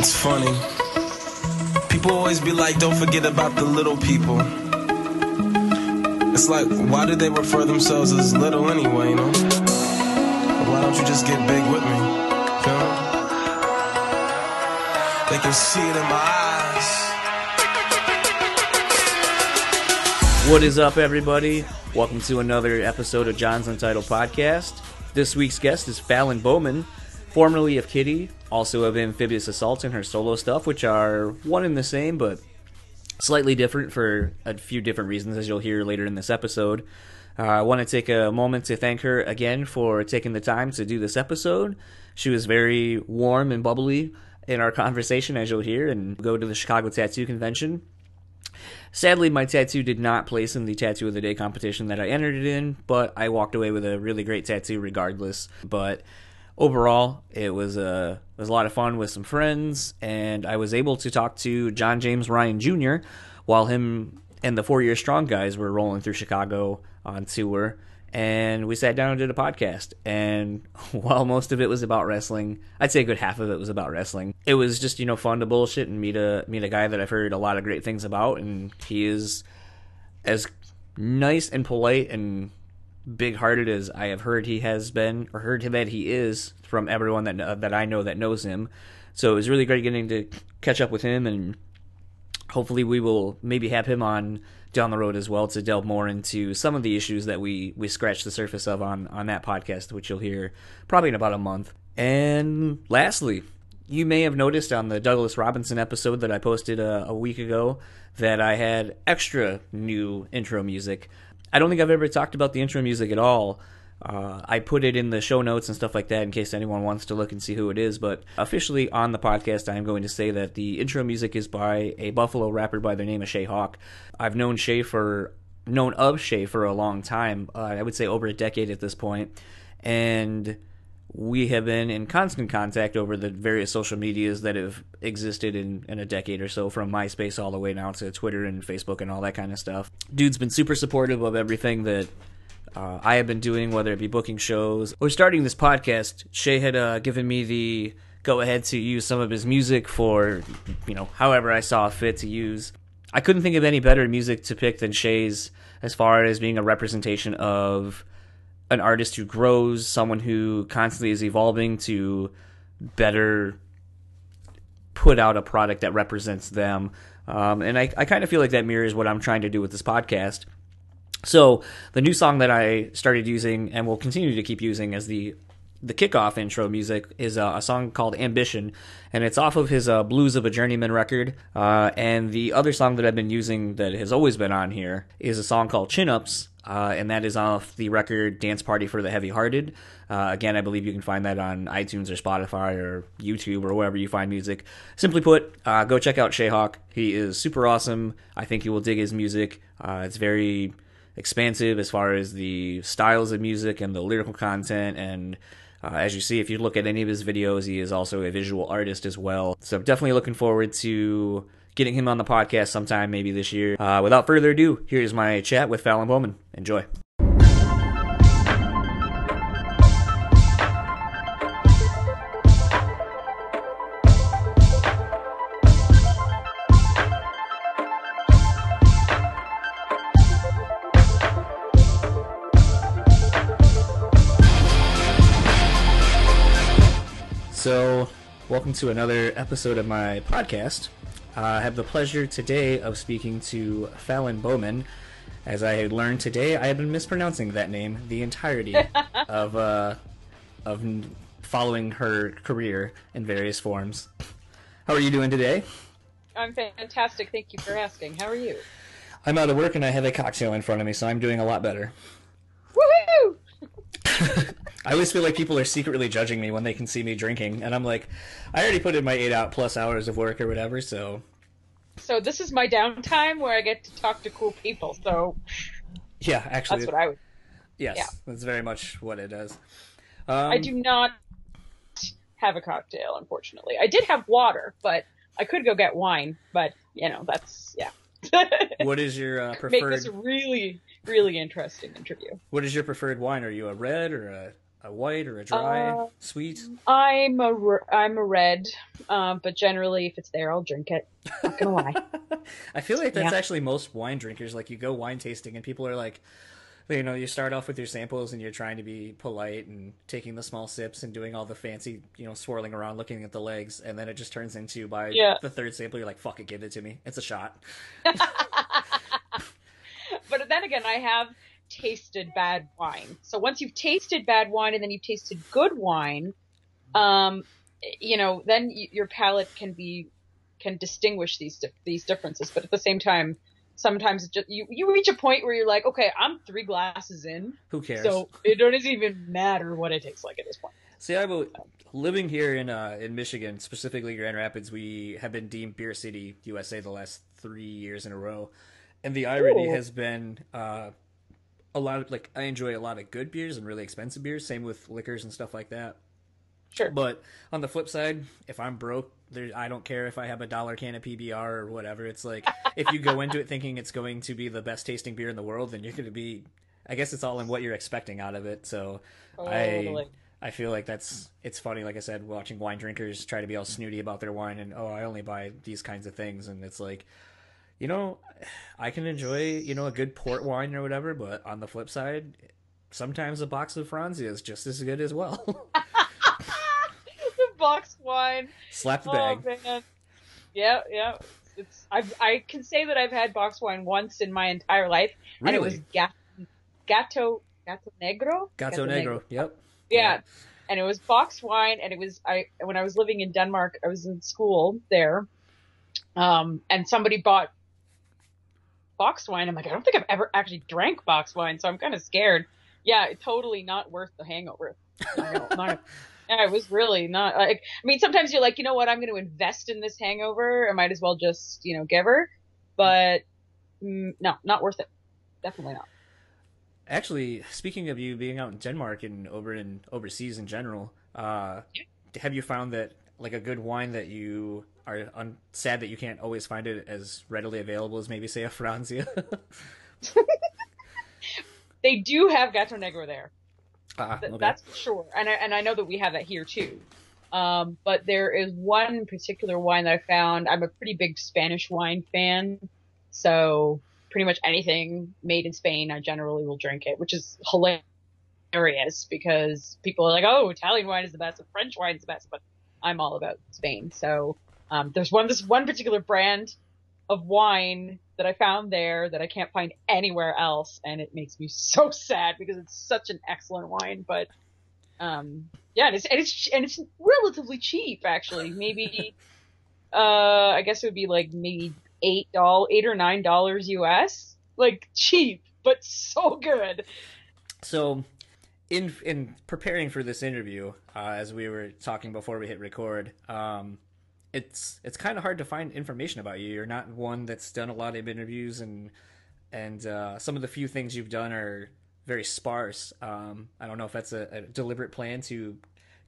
It's funny. People always be like, don't forget about the little people. It's like, why do they refer themselves as little anyway, you know? Why don't you just get big with me? Feel me? They can see it in my eyes. What is up, everybody? Welcome to another episode of John's Untitled Podcast. This week's guest is Fallon Bowman, formerly of Kittie, also of Amphibious Assault and her solo stuff, which are one and the same, but slightly different for a few different reasons, as you'll hear later in this episode. Uh, I want to take a moment to thank her again for taking the time to do this episode. She was very warm and bubbly in our conversation, as you'll hear, and go to the Chicago Tattoo Convention. Sadly, my tattoo did not place in the Tattoo of the Day competition that I entered it in, but I walked away with a really great tattoo regardless. But overall, it was a it was a lot of fun with some friends, and I was able to talk to John James Ryan Jr. while him and the Four Year Strong guys were rolling through Chicago on tour. And we sat down and did a podcast. And while most of it was about wrestling, I'd say a good half of it was about wrestling. It was just you know fun to bullshit and meet a meet a guy that I've heard a lot of great things about, and he is as nice and polite and big hearted as I have heard he has been or heard that he is from everyone that uh, that I know that knows him. So it was really great getting to catch up with him, and hopefully we will maybe have him on down the road as well to delve more into some of the issues that we we scratched the surface of on on that podcast, which you'll hear probably in about a month. And lastly, you may have noticed on the Douglas Robinson episode that I posted a, a week ago that I had extra new intro music. I don't think I've ever talked about the intro music at all. Uh, I put it in the show notes and stuff like that in case anyone wants to look and see who it is. But officially on the podcast, I am going to say that the intro music is by a Buffalo rapper by the name of Shay Hawk. I've known Shay for known of Shay for a long time. Uh, I would say over a decade at this point, and we have been in constant contact over the various social medias that have existed in, in a decade or so, from MySpace all the way now to Twitter and Facebook and all that kind of stuff. Dude's been super supportive of everything that uh, I have been doing, whether it be booking shows or starting this podcast. Shay had uh, given me the go ahead to use some of his music for, you know, however I saw fit to use. I couldn't think of any better music to pick than Shay's as far as being a representation of an artist who grows, someone who constantly is evolving to better put out a product that represents them. Um, and I, I kind of feel like that mirrors what I'm trying to do with this podcast. So the new song that I started using and will continue to keep using as the the kickoff intro music is uh, a song called Ambition, and it's off of his uh, Blues of a Journeyman record. Uh, and the other song that I've been using that has always been on here is a song called Chin Ups, uh, and that is off the record Dance Party for the Heavy Hearted. Uh, again, I believe you can find that on iTunes or Spotify or YouTube or wherever you find music. Simply put, uh, go check out Shayhawk. He is super awesome. I think you will dig his music. it's very expansive as far as the styles of music and the lyrical content and uh, as you see, if you look at any of his videos, he is also a visual artist as well. So definitely looking forward to getting him on the podcast sometime maybe this year. Uh, without further ado, here's my chat with Fallon Bowman. Enjoy. So, welcome to another episode of my podcast. Uh, I have the pleasure today of speaking to Fallon Bowman. As I had learned today, I have been mispronouncing that name the entirety of uh, of following her career in various forms. How are you doing today? I'm fantastic. Thank you for asking. How are you? I'm out of work and I have a cocktail in front of me, so I'm doing a lot better. Woohoo! I always feel like people are secretly judging me when they can see me drinking, and I'm like, I already put in my eight out plus hours of work or whatever, so. So this is my downtime where I get to talk to cool people. So. Yeah, actually. That's what I would. Yes, yeah. that's very much what it is. Um, I do not have a cocktail, unfortunately. I did have water, but I could go get wine. But you know, that's yeah. what is your uh, preferred? Make this really, really interesting interview. What is your preferred wine? Are you a red or a a white or a dry, Uh, sweet? I'm a I'm a red, um, but generally if it's there, I'll drink it. Not gonna lie. I feel like that's Yeah. actually most wine drinkers. Like you go wine tasting and people are like, you know, you start off with your samples and you're trying to be polite and taking the small sips and doing all the fancy, you know, swirling around, looking at the legs, and then it just turns into by Yeah. the third sample, you're like, fuck it, give it to me. It's a shot. but then again, I have tasted bad wine. So once you've tasted bad wine and then you've tasted good wine, um, you know, then y- your palate can be can distinguish these dif- these differences. But at the same time, sometimes it just, you you reach a point where you're like, okay, I'm three glasses in, Who cares? so it doesn't even matter what it tastes like at this point. See, I will, living here in uh, in Michigan, specifically Grand Rapids, we have been deemed Beer City, USA, the last three years in a row, and the irony Ooh. has been uh, a lot of like I enjoy a lot of good beers and really expensive beers. Same with liquors and stuff like that. Sure. But on the flip side, if I'm broke, there, I don't care if I have a dollar can of PBR or whatever. It's like if you go into it thinking it's going to be the best tasting beer in the world, then you're going to be. I guess it's all in what you're expecting out of it. So. I I feel like that's it's funny. Like I said, watching wine drinkers try to be all snooty about their wine and oh, I only buy these kinds of things, and it's like. You know, I can enjoy, you know, a good port wine or whatever, but on the flip side, sometimes a box of Franzia is just as good as well. the box wine. Slap the Oh bag. man. Yeah, yeah. It's I've, I can say that I've had box wine once in my entire life, and it was Really? Gato Gato Gato Negro. Gato Negro. Yep. Yeah. And it was box wine, and it was I when I was living in Denmark, I was in school there, um, and somebody bought box wine. I'm like, I don't think I've ever actually drank box wine, so I'm kind of scared. Yeah, totally not worth the hangover. Not- not- yeah, it was really not like. I mean, sometimes you're like, you know what? I'm going to invest in this hangover. I might as well just, you know, give her. But mm, no, not worth it. Definitely not. Actually, speaking of you being out in Denmark and over in overseas in general, uh, have you found that like a good wine that you are un- sad that you can't always find it as readily available as maybe say a Franzia? They do have Gato Negro there. ah, okay. That's for sure. And I, and I know that we have that here too. Um, but there is one particular wine that I found. I'm a pretty big Spanish wine fan. So pretty much anything made in Spain, I generally will drink it, which is hilarious because people are like, oh, Italian wine is the best, French wine is the best, but I'm all about Spain. So, um, there's one, this one particular brand of wine that I found there that I can't find anywhere else, and it makes me so sad because it's such an excellent wine. But um, yeah, and it's and it's and it's relatively cheap actually. Maybe uh, I guess it would be like maybe eight doll eight or nine dollars US, like cheap but so good. So, in in preparing for this interview, uh, as we were talking before we hit record, um, it's it's kind of hard to find information about you. You're not one that's done a lot of interviews, and and uh, some of the few things you've done are very sparse. Um, I don't know if that's a, a deliberate plan to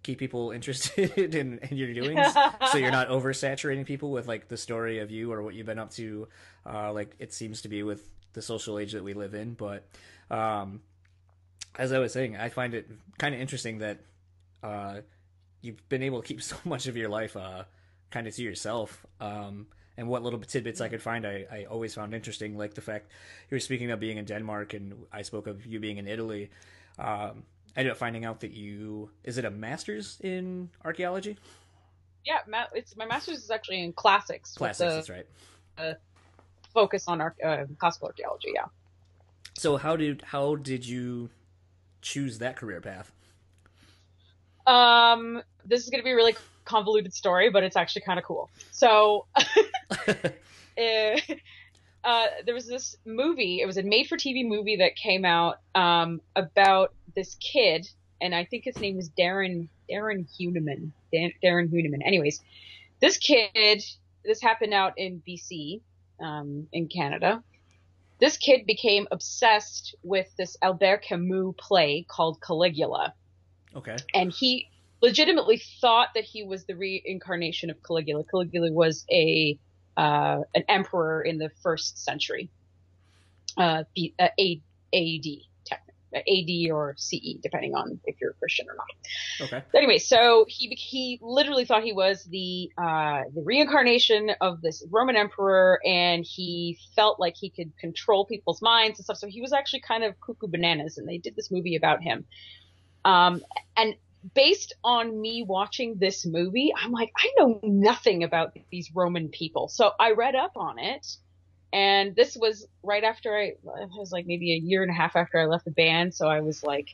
keep people interested in, in your doings, so you're not oversaturating people with like the story of you or what you've been up to, uh, like it seems to be with the social age that we live in. But um, as I was saying, I find it kind of interesting that uh, you've been able to keep so much of your life uh, kind of to yourself. Um, and what little tidbits I could find, I, I always found interesting, like the fact you were speaking of being in Denmark, and I spoke of you being in Italy. Um, I ended up finding out that you is it a master's in archaeology? Yeah, ma- it's my master's is actually in classics. Classics, the that's right. Focus on uh, classical archaeology. Yeah. So how did how did you choose that career path? Um, this is going to be a really convoluted story, but it's actually kind of cool. So, uh, uh, there was this movie. It was a made-for-TV movie that came out um, about this kid, and I think his name was Darren Darren Huenemann. Dan, Darren Huenemann. Anyways, this kid. This happened out in BC, um, in Canada. This kid became obsessed with this Albert Camus play called Caligula okay. and he legitimately thought that he was the reincarnation of Caligula. Caligula was a uh, an emperor in the first century, uh, B, uh, A, AD. AD or CE, depending on if you're a Christian or not. Okay. Anyway, so he he literally thought he was the uh, the reincarnation of this Roman emperor, and he felt like he could control people's minds and stuff. So he was actually kind of cuckoo bananas, and they did this movie about him. Um, and based on me watching this movie, I'm like, I know nothing about these Roman people. So I read up on it. And this was right after I, it was like maybe a year and a half after I left the band. So I was like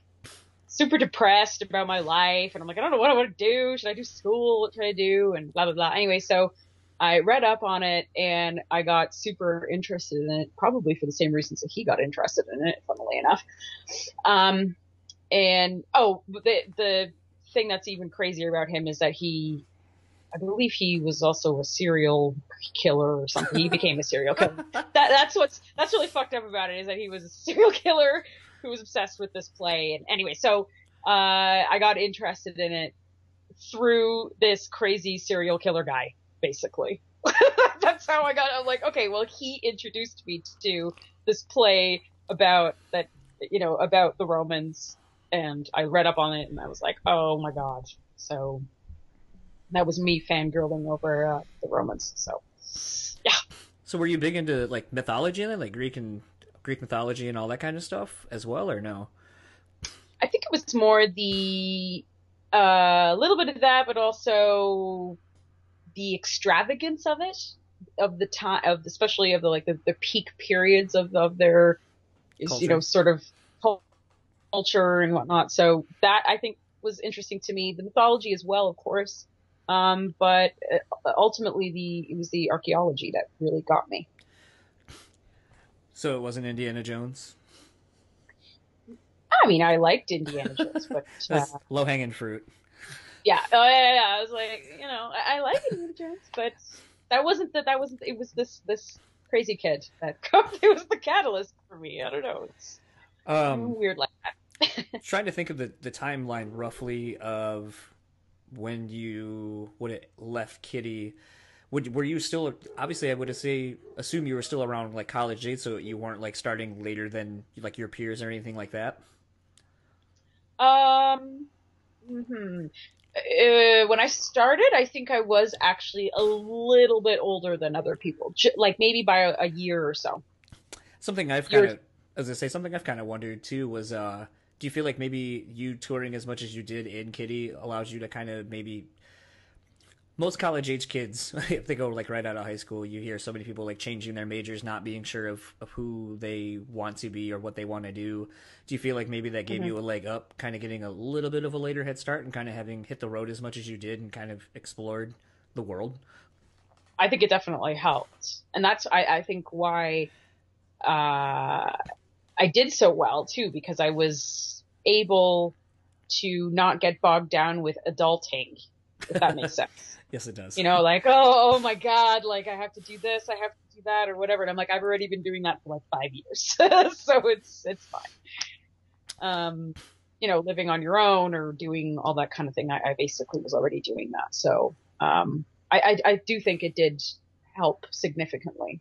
super depressed about my life. And I'm like, I don't know what I want to do. Should I do school? What should I do? And blah, blah, blah. Anyway, so I read up on it and I got super interested in it, probably for the same reasons that he got interested in it, funnily enough. Um, and oh, the the thing that's even crazier about him is that he, I believe he was also a serial killer or something. He became a serial killer. That that's what's that's really fucked up about it is that he was a serial killer who was obsessed with this play. And anyway, so uh, I got interested in it through this crazy serial killer guy, basically. that's how I got. I'm like, okay, well, he introduced me to this play about that, you know, about the Romans and I read up on it and I was like, oh my god. So that was me fangirling over uh, the Romans. So yeah. So were you big into like mythology and like Greek and Greek mythology and all that kind of stuff as well, or no? I think it was more the a uh, little bit of that, but also the extravagance of it, of the time, of especially of the like the, the peak periods of of their, Culture. you know, sort of culture and whatnot. So that I think was interesting to me. The mythology as well, of course. Um, but uh, ultimately the, it was the archaeology that really got me. So it wasn't Indiana Jones? I mean, I liked Indiana Jones, but uh, low hanging fruit. Yeah, oh yeah, yeah. I was like, you know, I, I like Indiana Jones, but that wasn't that. That wasn't. It was this this crazy kid that it was the catalyst for me. I don't know. It's um, weird like that. trying to think of the, the timeline roughly of when you would have left Kittie. Would were you still obviously I would say assume you were still around like college age, so you weren't like starting later than like your peers or anything like that. Um. Hmm. Uh, when I started, I think I was actually a little bit older than other people, like maybe by a, a year or so. Something I've kind of, as I say, something I've kind of wondered too was, uh, do you feel like maybe you touring as much as you did in Kitty allows you to kind of maybe most college age kids, if they go like right out of high school, you hear so many people like changing their majors, not being sure of, of who they want to be or what they want to do. Do you feel like maybe that gave mm-hmm. you a leg up, kind of getting a little bit of a later head start and kind of having hit the road as much as you did and kind of explored the world? I think it definitely helped. And that's, I, I think, why uh, I did so well too because I was able to not get bogged down with adulting, if that makes sense. yes, it does. You know, like, oh, oh my God, like I have to do this, I have to do that, or whatever. And I'm like, I've already been doing that for like five years, so it's it's fine. Um, you know, living on your own or doing all that kind of thing. I, I basically was already doing that, so um, I, I I do think it did help significantly.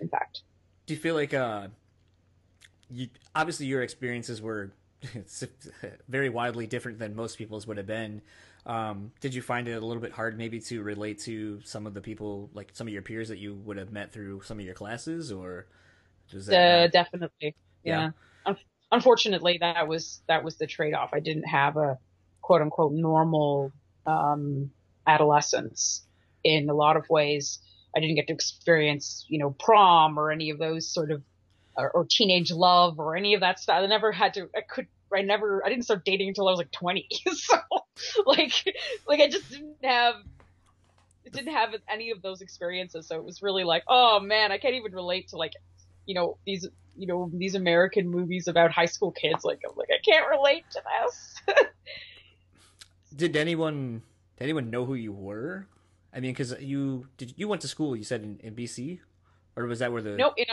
In fact, do you feel like uh you, obviously your experiences were very widely different than most people's would have been. Um, did you find it a little bit hard maybe to relate to some of the people, like some of your peers that you would have met through some of your classes, or does that? Uh, definitely, yeah. yeah. unfortunately, that was that was the trade off. I didn't have a quote unquote normal um, adolescence in a lot of ways. I didn't get to experience, you know, prom or any of those sort of or, or, teenage love or any of that stuff. I never had to. I could. I never. I didn't start dating until I was like 20. so like like I just didn't have. Didn't have any of those experiences, so it was really like, oh man, I can't even relate to like, you know, these you know these American movies about high school kids. Like I'm like I can't relate to this. did anyone did anyone know who you were? I mean, because you did you went to school? You said in, in BC, or was that where the no in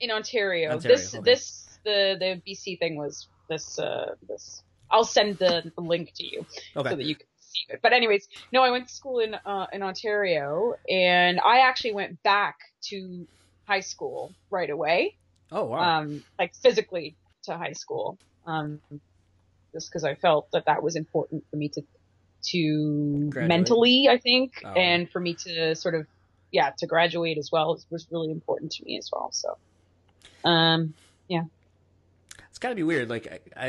in Ontario. Ontario this okay. this the the BC thing was this uh this. I'll send the, the link to you okay. so that you can see it. But anyways, no, I went to school in uh, in Ontario, and I actually went back to high school right away. Oh wow! Um, like physically to high school. Um, just because I felt that that was important for me to to Graduate. mentally, I think, Oh. and for me to sort of yeah to graduate as well was really important to me as well. So, um, yeah, It's got to be weird. Like I, I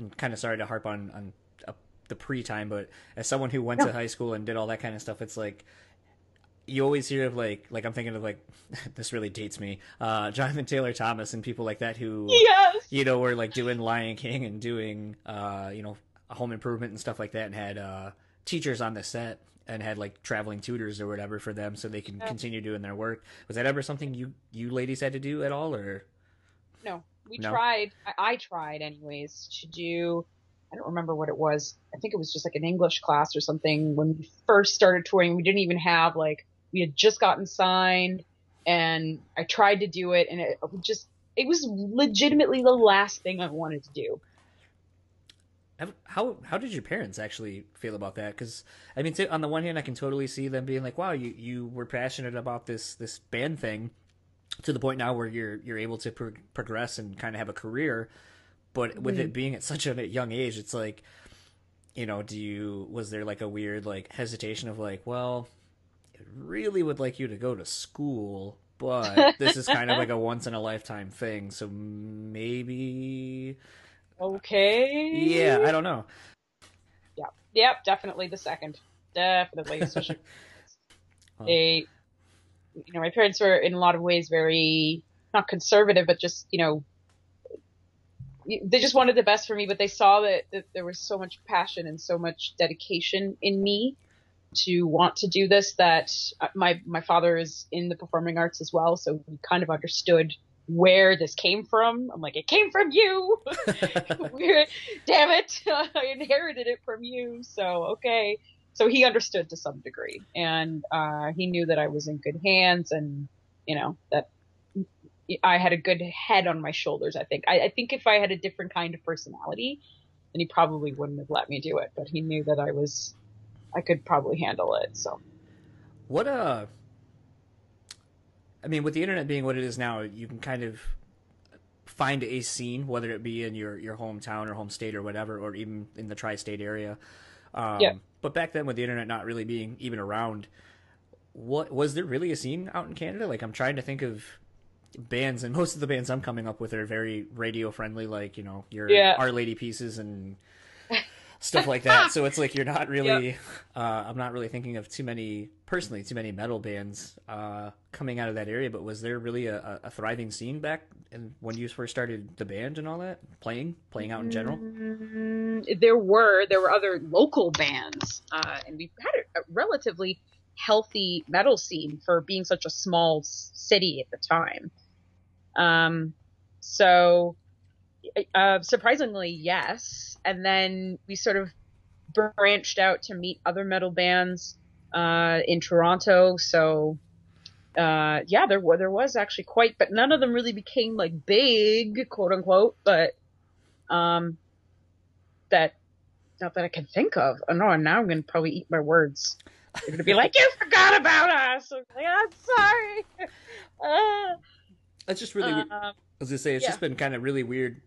am kind of sorry to harp on on uh, the pre time, but as someone who went No. to high school and did all that kind of stuff, it's like you always hear of like like I'm thinking of like this really dates me, uh, Jonathan Taylor Thomas and people like that who yes, you know were like doing Lion King and doing uh, you know Home Improvement and stuff like that, and had uh, teachers on the set and had like traveling tutors or whatever for them so they can Yeah. continue doing their work. Was that ever something you you ladies had to do at all, or no, we No? tried. I, I tried anyways to do. I don't remember what it was. I think it was just like an English class or something when we first started touring. We didn't even have like we had just gotten signed, and I tried to do it, and it just it was legitimately the last thing I wanted to do. How how did your parents actually feel about that? Because I mean, t- on the one hand, I can totally see them being like, "Wow, you, you were passionate about this this band thing," to the point now where you're you're able to pro- progress and kind of have a career. But with it mm-hmm. being at such a young age, it's like, you know, do you was there like a weird like hesitation of like, well, I really would like you to go to school, but this is kind of like a once in a lifetime thing, so maybe, Okay. yeah, I don't know. Yep, Yep. definitely the second. Definitely, especially they, you know, my parents were in a lot of ways very not conservative, but just you know, they just wanted the best for me. But they saw that, that there was so much passion and so much dedication in me to want to do this that uh, my my father is in the performing arts as well, so he kind of understood where this came from. I'm like, it came from you. Damn it. I inherited it from you. So, okay. So he understood to some degree and, uh, he knew that I was in good hands and, you know, that I had a good head on my shoulders. I think, I, I think if I had a different kind of personality, then he probably wouldn't have let me do it, but he knew that I was, I could probably handle it. So, What uh I mean, with the internet being what it is now, you can kind of find a scene, whether it be in your, your hometown or home state or whatever, or even in the tri-state area. Um, Yeah. But back then, with the internet not really being even around, what was there really a scene out in Canada? Like, I'm trying to think of bands, and most of the bands I'm coming up with are very radio friendly, like you know your Yeah. Our Lady Peaces and stuff like that. So it's like you're not really. Uh, I'm not really thinking of too many personally too many metal bands uh, coming out of that area. But was there really a, a thriving scene back in, when you first started the band and all that playing playing out in general? Mm, there were there were other local bands, uh, and we had a, a relatively healthy metal scene for being such a small city at the time. Um, so uh, surprisingly, yes. And then we sort of branched out to meet other metal bands uh, in Toronto. So uh, yeah, there there was actually quite, but none of them really became like big, quote unquote. But um, that not that I can think of. Oh no, now I'm gonna probably eat my words. They're gonna be like, "You forgot about us." I'm like, "I'm sorry." Uh, It's just really. weird. um, I was gonna say it's yeah. just been kind of really weird.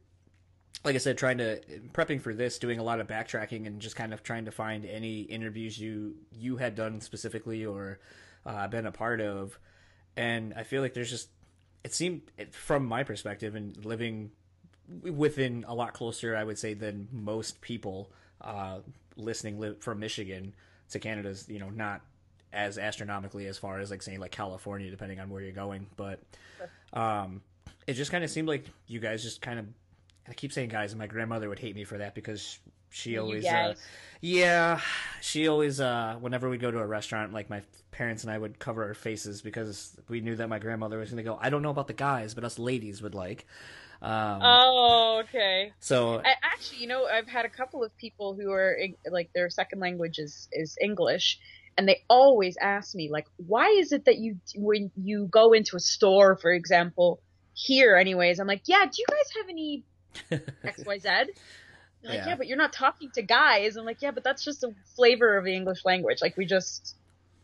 Like I said, trying to prepping for this, doing a lot of backtracking, and just kind of trying to find any interviews you you had done specifically or uh, been a part of. And I feel like there's just it seemed from my perspective and living within a lot closer, I would say, than most people uh, listening li- from Michigan to Canada's, you know, not as astronomically as far as like saying like California, depending on where you're going, but um, it just kind of seemed like you guys just kind of. I keep saying guys, and my grandmother would hate me for that because she always, uh, yeah, she always, uh, whenever we go to a restaurant, like my parents and I would cover our faces because we knew that my grandmother was going to go. I don't know about the guys, but us ladies would like. Um, oh, okay. so I, actually, you know, I've had a couple of people who are like their second language is is English, and they always ask me like, why is it that you when you go into a store, for example, here, anyways, I'm like, yeah, do you guys have any X Y Z? They're Like, Yeah. yeah, but you're not talking to guys. I'm like, yeah, but that's just a flavor of the English language. Like, we just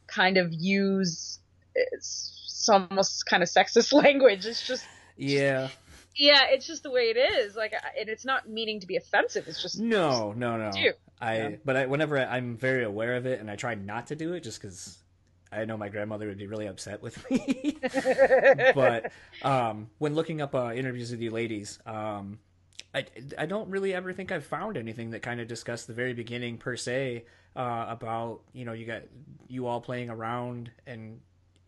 kind of use it's almost kind of sexist language. It's just yeah, yeah, it's just the way it is. Like, and it's not meaning to be offensive. It's just no, no, no. do. I Yeah. but I, whenever I, I'm very aware of it, and I try not to do it, just because I know my grandmother would be really upset with me. but um, when looking up uh, interviews with you ladies, um, I, I don't really ever think I've found anything that kind of discussed the very beginning per se uh, about you know you got you all playing around and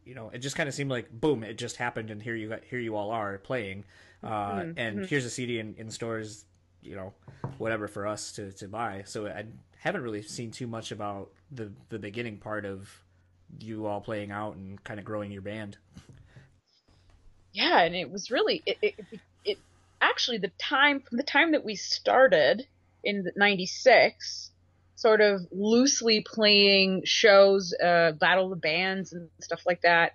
you know it just kind of seemed like boom it just happened and here you got here you all are playing. Uh, and here's a CD in, in stores you know whatever for us to, to buy. So I haven't really seen too much about the the beginning part of you all playing out and kind of growing your band. Yeah, and it was really it, it, it, it actually the time from the time that we started in '96, sort of loosely playing shows, uh, battle of the bands and stuff like that,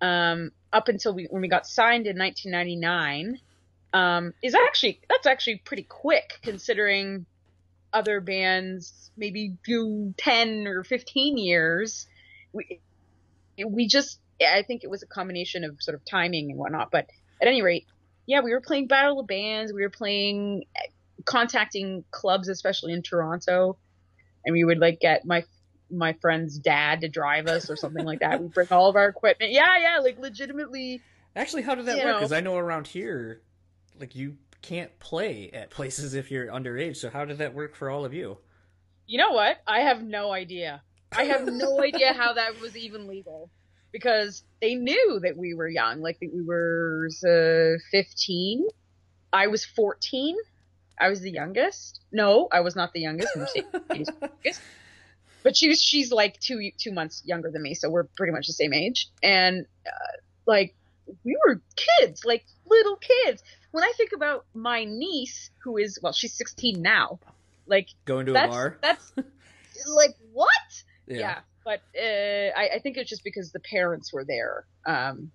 um, up until we when we got signed in 1999, um, is actually that's actually pretty quick considering other bands maybe do 10 or 15 years. We we just I think it was a combination of sort of timing and whatnot. But at any rate, yeah, we were playing Battle of Bands. We were playing, eh, contacting clubs, especially in Toronto, and we would like get my my friend's dad to drive us or something like that. We bring all of our equipment. Yeah, yeah, like legitimately. Actually, how did that work? Because I know around here, like you can't play at places if you're underage. So how did that work for all of you? You know what? I have no idea. I have no idea how that was even legal because they knew that we were young, like that we were uh, 15. I was 14. I was the youngest. No, I was not the youngest. Mercedes was the youngest. But she's she's like two two months younger than me, so we're pretty much the same age. And uh, like we were kids, like little kids. When I think about my niece, who is well, she's 16 now. Like Going to a bar? that's like what? Yeah, but uh, I, I think it's just because the parents were there, um,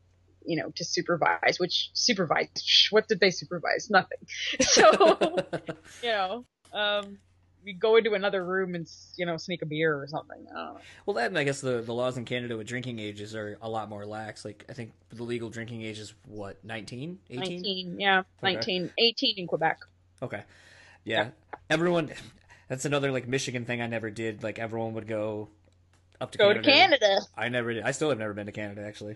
you know, to supervise. Which supervise? What did they supervise? Nothing. So you know, um, we go into another room and you know sneak a beer or something. I don't know. Well, that and I guess the, the laws in Canada with drinking ages are a lot more lax. Like I think the legal drinking age is what 19, 18? 19, yeah, 19, 18 in Quebec. Okay, yeah. Everyone. That's another like Michigan thing I never did. Like everyone would go up to Go Canada. to Canada. I never did. I still have never been to Canada actually.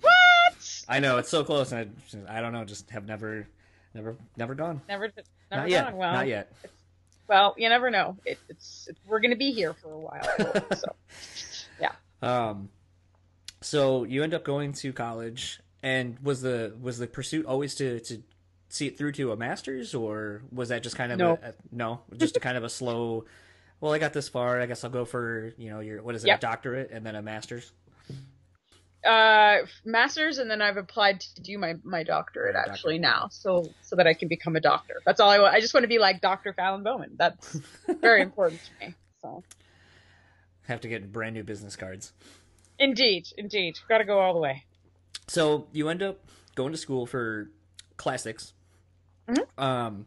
What? I know it's so close, and I, I don't know. Just have never, never, never gone. Never, never Not yet. Well, Not yet. well, you never know. It, it's it, we're gonna be here for a while. So yeah. Um, so you end up going to college, and was the was the pursuit always to to see it through to a master's, or was that just kind of No. a, a no, just a kind of a slow? Well, I got this far. I guess I'll go for you know your what is it, Yep. a doctorate and then a master's. uh masters and then I've applied to do my my doctorate actually now so so that I can become a doctor. That's all I want. I just want to be like Dr. Fallon Bowman. That's very important to me. So Have to get brand new business cards. indeed, indeed. Got to go all the way. So you end up going to school for classics. Mhm. Um,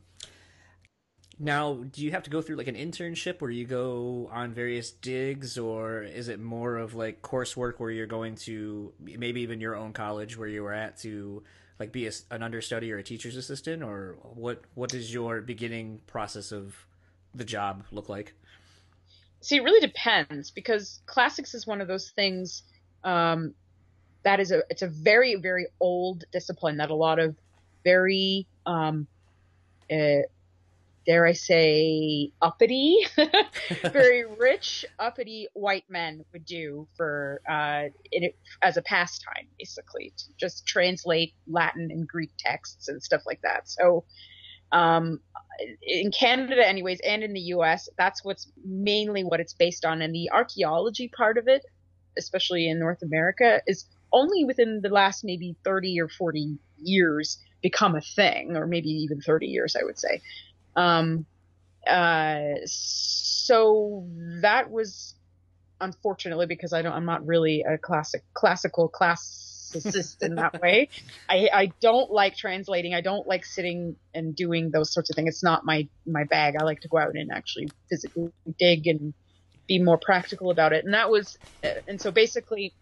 now, do you have to go through like an internship where you go on various digs, or is it more of like coursework where you're going to maybe even your own college where you were at to like be a, an understudy or a teacher's assistant, or what? What does your beginning process of the job look like? See, it really depends because classics is one of those things um, that is a it's a very very old discipline that a lot of very um, uh, dare I say uppity, very rich uppity white men would do for uh, it as a pastime, basically to just translate Latin and Greek texts and stuff like that. So. Um, in Canada, anyways, and in the U.S., that's what's mainly what it's based on. And the archaeology part of it, especially in North America, is only within the last maybe 30 or 40 years become a thing, or maybe even 30 years, I would say. Um, uh, so that was unfortunately because I don't, I'm not really a classic classical classicist in that way. I, I don't like translating. I don't like sitting and doing those sorts of things. It's not my my bag. I like to go out and actually physically dig and be more practical about it. And that was, uh, and so basically,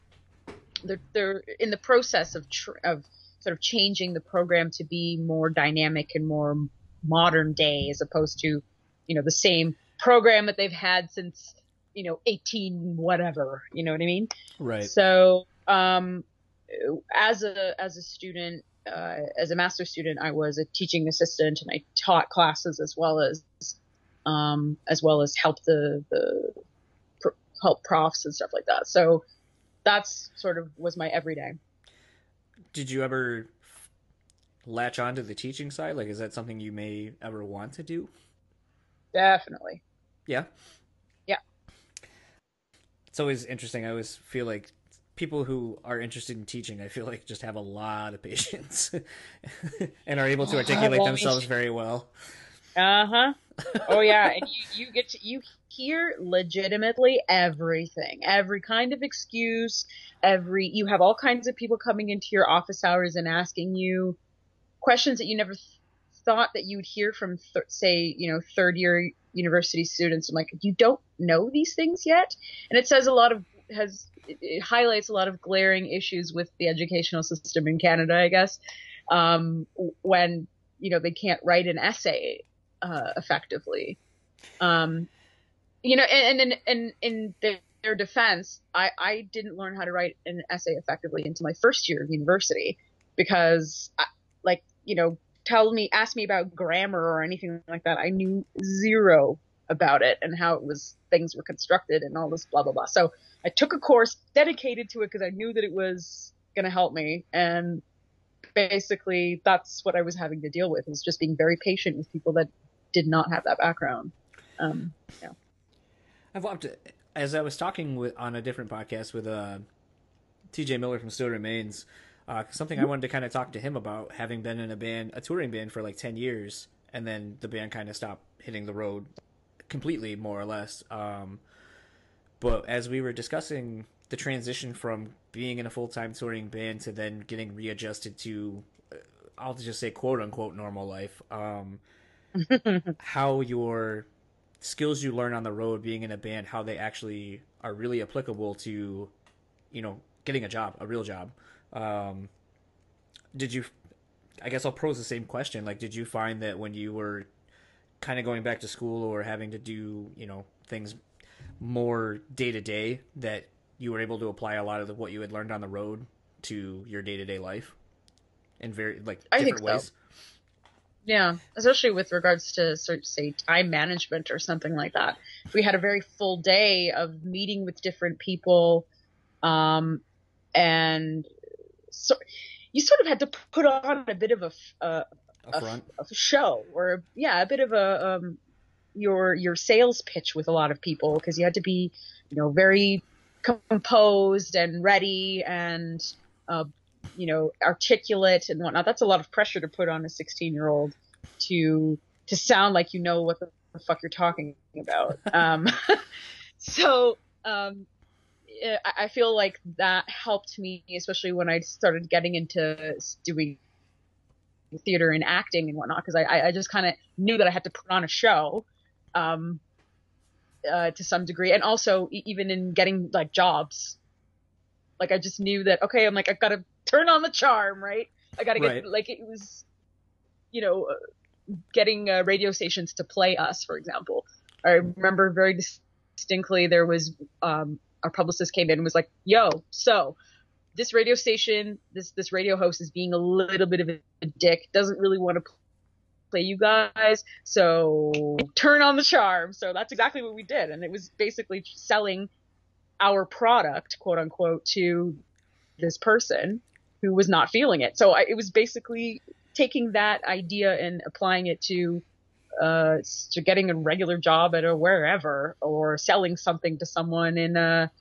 they're, they're in the process of tr- of sort of changing the program to be more dynamic and more modern day as opposed to, you know, the same program that they've had since, you know, 18 whatever, you know what I mean? Right. So, um, as a, as a student, uh, as a master student, I was a teaching assistant and I taught classes as well as, um, as well as help the, the, help profs and stuff like that. So that's sort of was my everyday. Did you ever latch on to the teaching side? Like, is that something you may ever want to do? Definitely. Yeah. Yeah. It's always interesting. I always feel like people who are interested in teaching, I feel like just have a lot of patience and are able to articulate well, themselves very well. Uh huh. Oh yeah, and you, you get to you hear legitimately everything, every kind of excuse, every you have all kinds of people coming into your office hours and asking you questions that you never th- thought that you would hear from, th- say, you know, third year university students. I'm like, you don't know these things yet, and it says a lot of has it highlights a lot of glaring issues with the educational system in Canada, I guess, um, when you know they can't write an essay uh, effectively. Um, you know, and and in in their, their defense, I I didn't learn how to write an essay effectively until my first year of university because, I, like, you know, tell me, ask me about grammar or anything like that. I knew zero about it and how it was things were constructed and all this blah blah blah. So I took a course dedicated to it because I knew that it was going to help me and basically that's what I was having to deal with was just being very patient with people that did not have that background. Um, yeah. I've loved it. As I was talking with on a different podcast with uh, TJ Miller from Still Remains, uh, something I wanted to kind of talk to him about, having been in a band, a touring band for like ten years, and then the band kind of stopped hitting the road completely, more or less. Um, but as we were discussing the transition from being in a full time touring band to then getting readjusted to, uh, I'll just say quote unquote normal life. Um, how your skills you learn on the road being in a band how they actually are really applicable to you know getting a job a real job um, did you i guess i'll pose the same question like did you find that when you were kind of going back to school or having to do you know things more day to day that you were able to apply a lot of the, what you had learned on the road to your day to day life in very like I different think so. ways Yeah, especially with regards to sort of say time management or something like that. We had a very full day of meeting with different people, um, and so you sort of had to put on a bit of a, f- a, front of a show or yeah, a bit of a um, your your sales pitch with a lot of people because you had to be you know very composed and ready and uh, you know articulate and whatnot. That's a lot of pressure to put on a 16 year old to to sound like you know what the fuck you're talking about. um, so um, I I feel like that helped me, especially when I started getting into doing theater and acting and whatnot, because I, I, just kind of knew that I had to put on a show, um, uh, to some degree, and also even in getting like jobs, like I just knew that okay, I'm like I've got to turn on the charm, right? I got to get Right. like it was, you know, uh, getting uh, radio stations to play us, for example. I remember very distinctly there was um, our publicist came in and was like, "Yo, so this radio station, this this radio host is being a little bit of a dick. Doesn't really want to play you guys, so turn on the charm." So that's exactly what we did, and it was basically selling our product, quote unquote, to this person who was not feeling it. So I, it was basically taking that idea and applying it to uh, to getting a regular job at a wherever or selling something to someone in a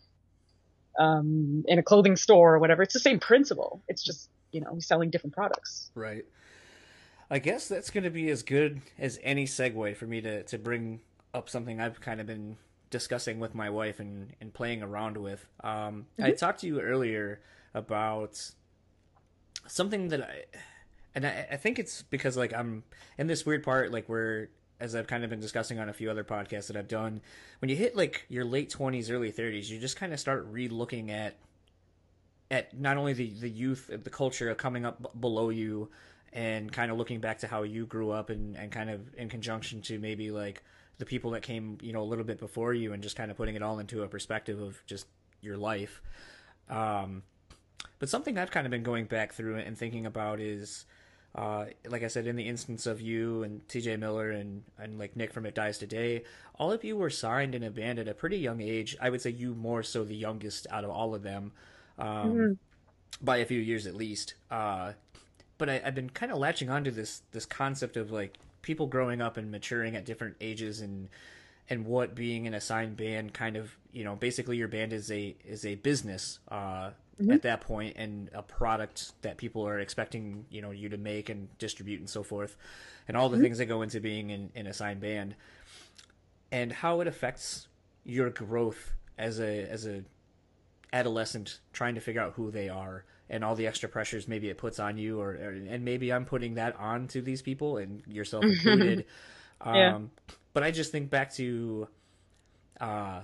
um, in a clothing store or whatever. It's the same principle. It's just you know selling different products. Right. I guess that's going to be as good as any segue for me to, to bring up something I've kind of been discussing with my wife and, and playing around with. Um, I talked to you earlier about something that I, and I, I think it's because like I'm in this weird part, like where, as I've kind of been discussing on a few other podcasts that I've done, when you hit like your late 20s, early 30s, you just kind of start re looking at at not only the the youth, the culture coming up b- below you, and kind of looking back to how you grew up, and and kind of in conjunction to maybe like the people that came you know a little bit before you, and just kind of putting it all into a perspective of just your life. Um, but something I've kind of been going back through and thinking about is. Uh, like I said, in the instance of you and T.J. Miller and, and like Nick from It Dies Today, all of you were signed in a band at a pretty young age. I would say you more so the youngest out of all of them, um, mm-hmm. by a few years at least. Uh, but I, have been kind of latching onto this this concept of like people growing up and maturing at different ages and and what being an assigned band kind of you know basically your band is a is a business uh, mm-hmm. at that point and a product that people are expecting you know you to make and distribute and so forth and all the mm-hmm. things that go into being in a assigned band and how it affects your growth as a as a adolescent trying to figure out who they are and all the extra pressures maybe it puts on you or, or and maybe I'm putting that on to these people and yourself included yeah. um, but I just think back to uh,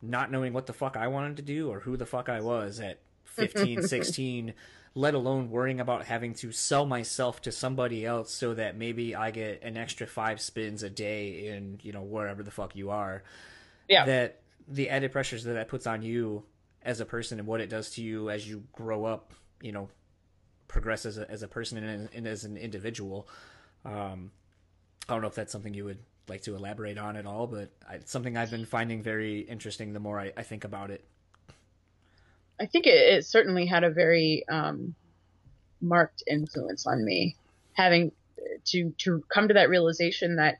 not knowing what the fuck I wanted to do or who the fuck I was at 15, 16, let alone worrying about having to sell myself to somebody else so that maybe I get an extra five spins a day in, you know, wherever the fuck you are. Yeah. That the added pressures that that puts on you as a person and what it does to you as you grow up, you know, progress as a, as a person and, and as an individual. Um, I don't know if that's something you would like to elaborate on at all, but it's something I've been finding very interesting the more I, I think about it. I think it, it certainly had a very um, marked influence on me, having to to come to that realization that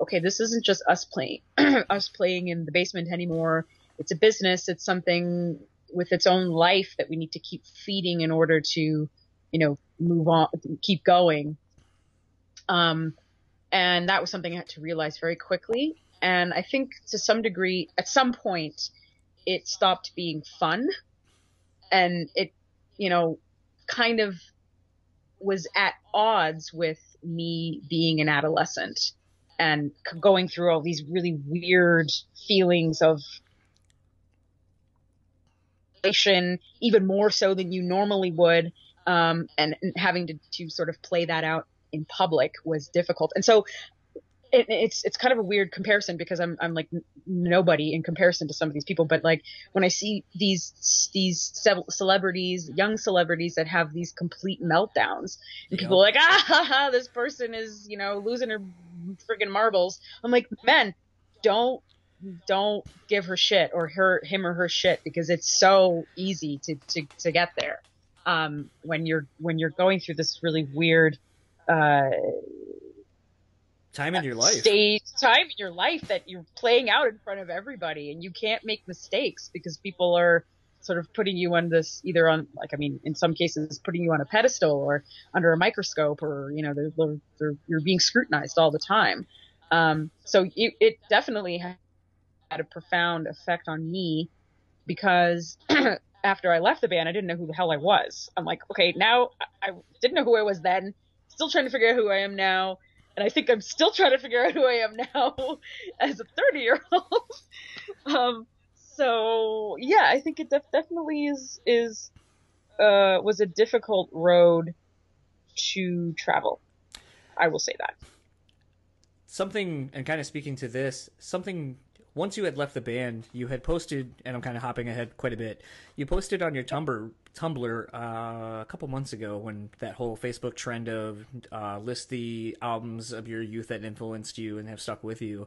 okay, this isn't just us playing us playing in the basement anymore. It's a business. It's something with its own life that we need to keep feeding in order to, you know, move on, keep going. Um, and that was something I had to realize very quickly. And I think to some degree, at some point, it stopped being fun. And it, you know, kind of was at odds with me being an adolescent and going through all these really weird feelings of even more so than you normally would um, and, having to, to sort of play that out in public was difficult. And so it, it's it's kind of a weird comparison because I'm I'm like n- nobody in comparison to some of these people, but like when I see these these celebrities, young celebrities that have these complete meltdowns, and yep. people are like ah ha, ha, this person is you know losing her friggin' marbles. I'm like man, don't don't give her shit or her him or her shit because it's so easy to to to get there. Um, when you're when you're going through this really weird uh, time in your life. Stage time in your life that you're playing out in front of everybody and you can't make mistakes because people are sort of putting you on this either on like i mean in some cases putting you on a pedestal or under a microscope or you know they're, they're, you're being scrutinized all the time. Um, so it, it definitely had a profound effect on me because after i left the band i didn't know who the hell i was. I'm like okay now i didn't know who i was then. Still trying to figure out who I am now. And I think I'm still trying to figure out who I am now as a 30 year old. um, so yeah, I think it def- definitely is, is, uh, was a difficult road to travel. I will say that. Something, and kind of speaking to this, something once you had left the band, you had posted, and I'm kind of hopping ahead quite a bit. You posted on your Tumblr, Tumblr uh, a couple months ago when that whole Facebook trend of uh, list the albums of your youth that influenced you and have stuck with you.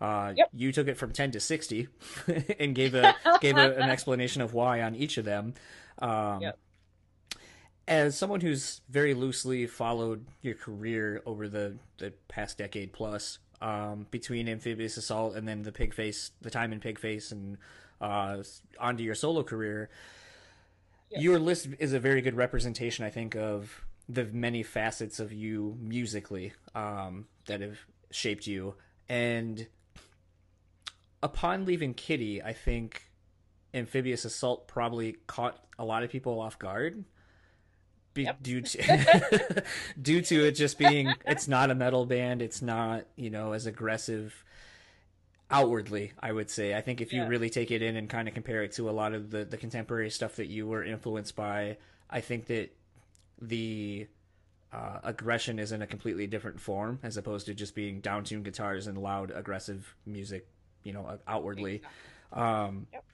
Uh, yep. You took it from ten to sixty, and gave a gave a, an explanation of why on each of them. Um, yep. As someone who's very loosely followed your career over the, the past decade plus, um, between Amphibious Assault and then the Pigface, the time in Pigface, and uh, onto your solo career. Your list is a very good representation, I think, of the many facets of you musically um, that have shaped you. And upon leaving Kittie, I think Amphibious Assault probably caught a lot of people off guard be, yep. due to due to it just being it's not a metal band it's not you know as aggressive outwardly i would say i think if you Yeah. really take it in and kind of compare it to a lot of the, the contemporary stuff that you were influenced by i think that the uh, aggression is in a completely different form as opposed to just being downtuned guitars and loud aggressive music you know uh, outwardly um, Yep.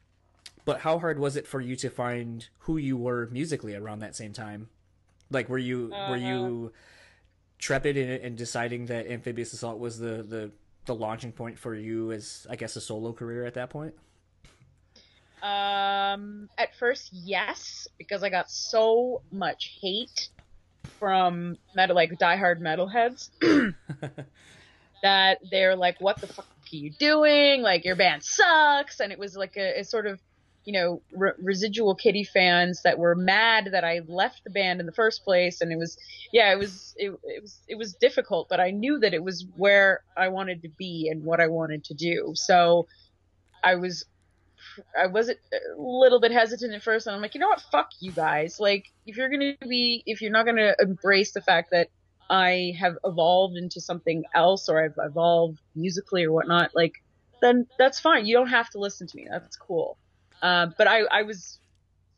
but how hard was it for you to find who you were musically around that same time like were you were Uh, you trepid in, in deciding that amphibious assault was the, the the launching point for you as i guess a solo career at that point Um, at first, yes, because I got so much hate from metal, like diehard metalheads, that they're like, "What the fuck are you doing? Like your band sucks." And it was like a, a sort of, you know, re- residual Kittie fans that were mad that I left the band in the first place. And it was, yeah, it was, it, it was, it was difficult, but I knew that it was where I wanted to be and what I wanted to do. So I was I was a little bit hesitant at first, and I'm like, you know what? Fuck you guys. Like, if you're gonna be, if you're not gonna embrace the fact that I have evolved into something else, or I've evolved musically or whatnot, like, then that's fine. You don't have to listen to me. That's cool. Um, but I, I was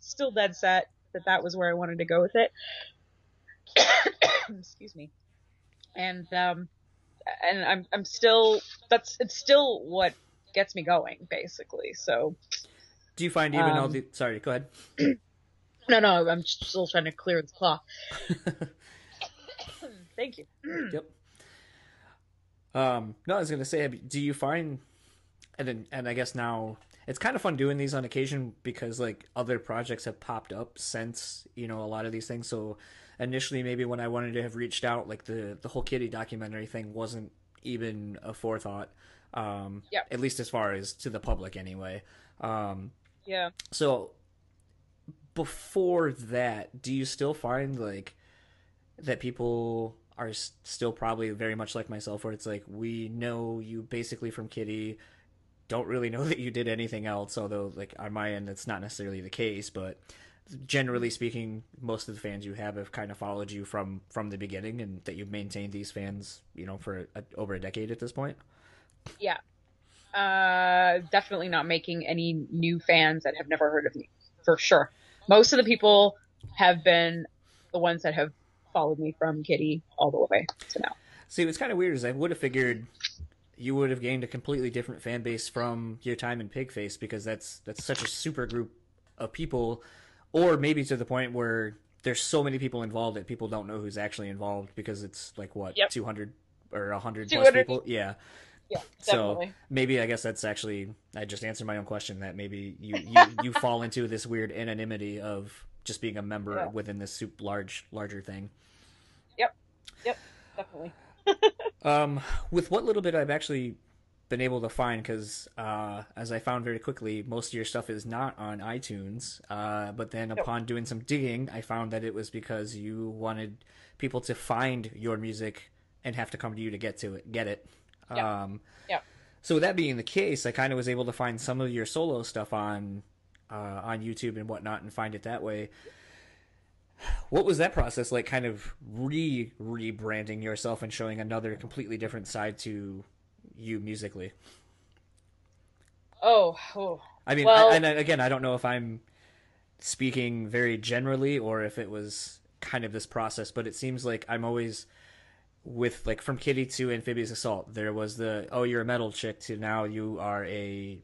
still dead set that that was where I wanted to go with it. Excuse me. And um, and I'm I'm still that's it's still what gets me going basically. So do you find even Um, the sorry go ahead no, no, I'm still trying to clear the cloth. Thank you. Yep. Um, no, I was gonna say, do you find, and then, and I guess now it's kind of fun doing these on occasion because like other projects have popped up since you know a lot of these things. So initially, maybe when I wanted to have reached out, like the the whole Kittie documentary thing wasn't even a forethought. Um, Yep. at least as far as to the public, anyway. Um, Yeah. so before that, do you still find like that people are still probably very much like myself, where it's like we know you basically from Kittie, don't really know that you did anything else. Although like on my end, that's not necessarily the case, but generally speaking, most of the fans you have have kind of followed you from from the beginning, and that you've maintained these fans, you know, for a, over a decade at this point. Yeah. Uh, definitely not making any new fans that have never heard of me, for sure. Most of the people have been the ones that have followed me from Kittie all the way to now. See, what's kind of weird is I would have figured you would have gained a completely different fan base from your time in Pigface because that's that's such a super group of people, or maybe to the point where there's so many people involved that people don't know who's actually involved because it's like what Yep. 200 or 100 plus 200. people. Yeah. Yeah, So definitely. maybe I guess that's actually I just answered my own question that maybe you you, you fall into this weird anonymity of just being a member Yeah. within this soup large larger thing. Yep. Yep, definitely. Um, with what little bit I've actually been able to find, because uh, as I found very quickly, most of your stuff is not on iTunes. Uh, but then upon doing some digging, I found that it was because you wanted people to find your music and have to come to you to get to it, get it. Yeah. Um, Yeah. so with that being the case, I kind of was able to find some of your solo stuff on uh, on YouTube and whatnot, and find it that way. What was that process like? Kind of re rebranding yourself and showing another completely different side to you musically. Oh, oh. I mean, Well- I, and again, I don't know if I'm speaking very generally or if it was kind of this process, but it seems like I'm always with like from Kittie to Amphibious Assault. There was the oh, you're a metal chick to now you are a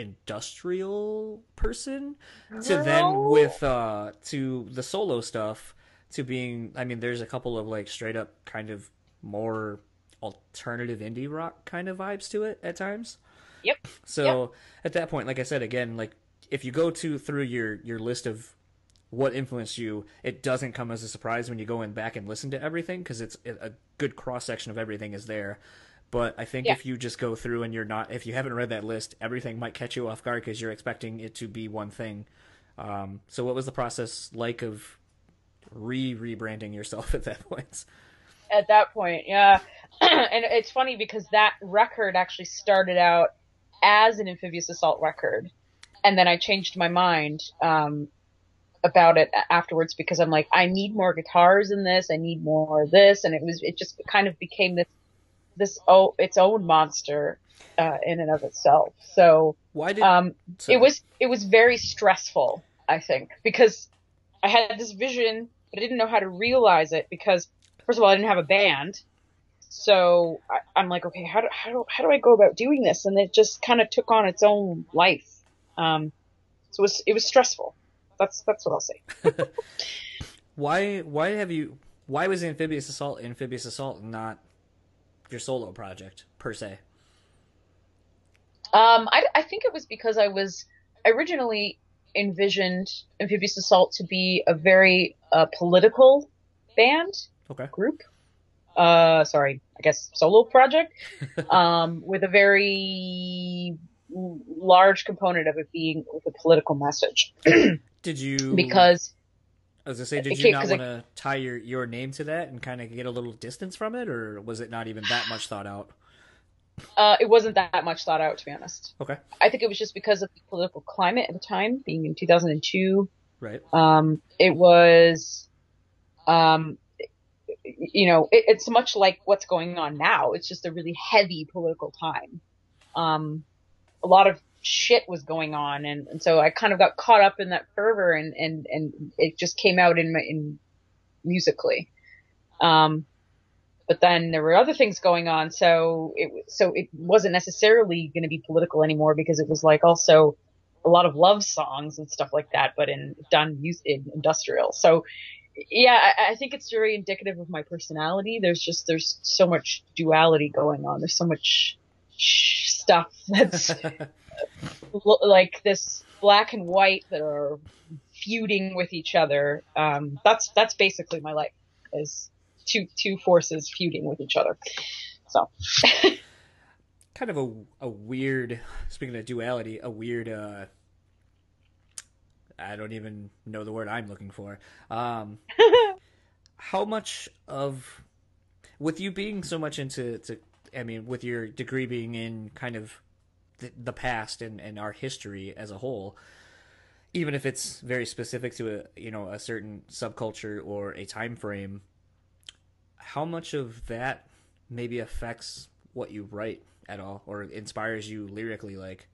industrial person to then with uh to the solo stuff to being I mean there's a couple of like straight up kind of more alternative indie rock kind of vibes to it at times. Yep. So at that point, like I said again, like if you go to through your your list of what influenced you, it doesn't come as a surprise when you go in back and listen to everything because it's a good cross section of everything is there. But I think Yeah. if you just go through and you're not, if you haven't read that list, everything might catch you off guard because you're expecting it to be one thing. Um, so what was the process like of re rebranding yourself at that point? at that point, yeah. and it's funny because that record actually started out as an amphibious assault record, and then I changed my mind um, about it afterwards because I'm like, I need more guitars in this. I need more of this, and it was it just kind of became this this oh its own monster uh, in and of itself. So Why did um, it was it was very stressful. I think because I had this vision, but I didn't know how to realize it because first of all I didn't have a band, so I, I'm like, okay, how do how do how do I go about doing this? And it just kind of took on its own life. Um, so it was it was stressful. That's that's what I'll say. why why have you why was Amphibious Assault Amphibious Assault not your solo project per se? Um, I, I think it was because I was originally envisioned Amphibious Assault to be a very uh, political band Okay. group. Uh, sorry, I guess solo project. um, with a very large component of it being with a political message. Did you because I was gonna say, did you not want to tie your your name to that and kind of get a little distance from it, or was it not even that much thought out? uh, it wasn't that much thought out, to be honest. Okay, I think it was just because of the political climate at the time, being in 2002. right. Um, it was, um, you know, it, it's much like what's going on now. It's just a really heavy political time. Um, a lot of shit was going on, and, and so I kind of got caught up in that fervor, and and and it just came out in my in musically. Um, but then there were other things going on, so it so it wasn't necessarily going to be political anymore because it was like also a lot of love songs and stuff like that, but in done in industrial. So yeah, I, I think it's very indicative of my personality. There's just there's so much duality going on. There's so much stuff that's like this black and white that are feuding with each other. Um, that's that's basically my life is two two forces feuding with each other. So kind of a a weird. Speaking of duality, a weird. uh I don't even know the word I'm looking for. Um, how much of, with you being so much into, to, I mean, with your degree being in kind of the, the past and, and our history as a whole, even if it's very specific to a you know a certain subculture or a time frame, how much of that maybe affects what you write at all or inspires you lyrically like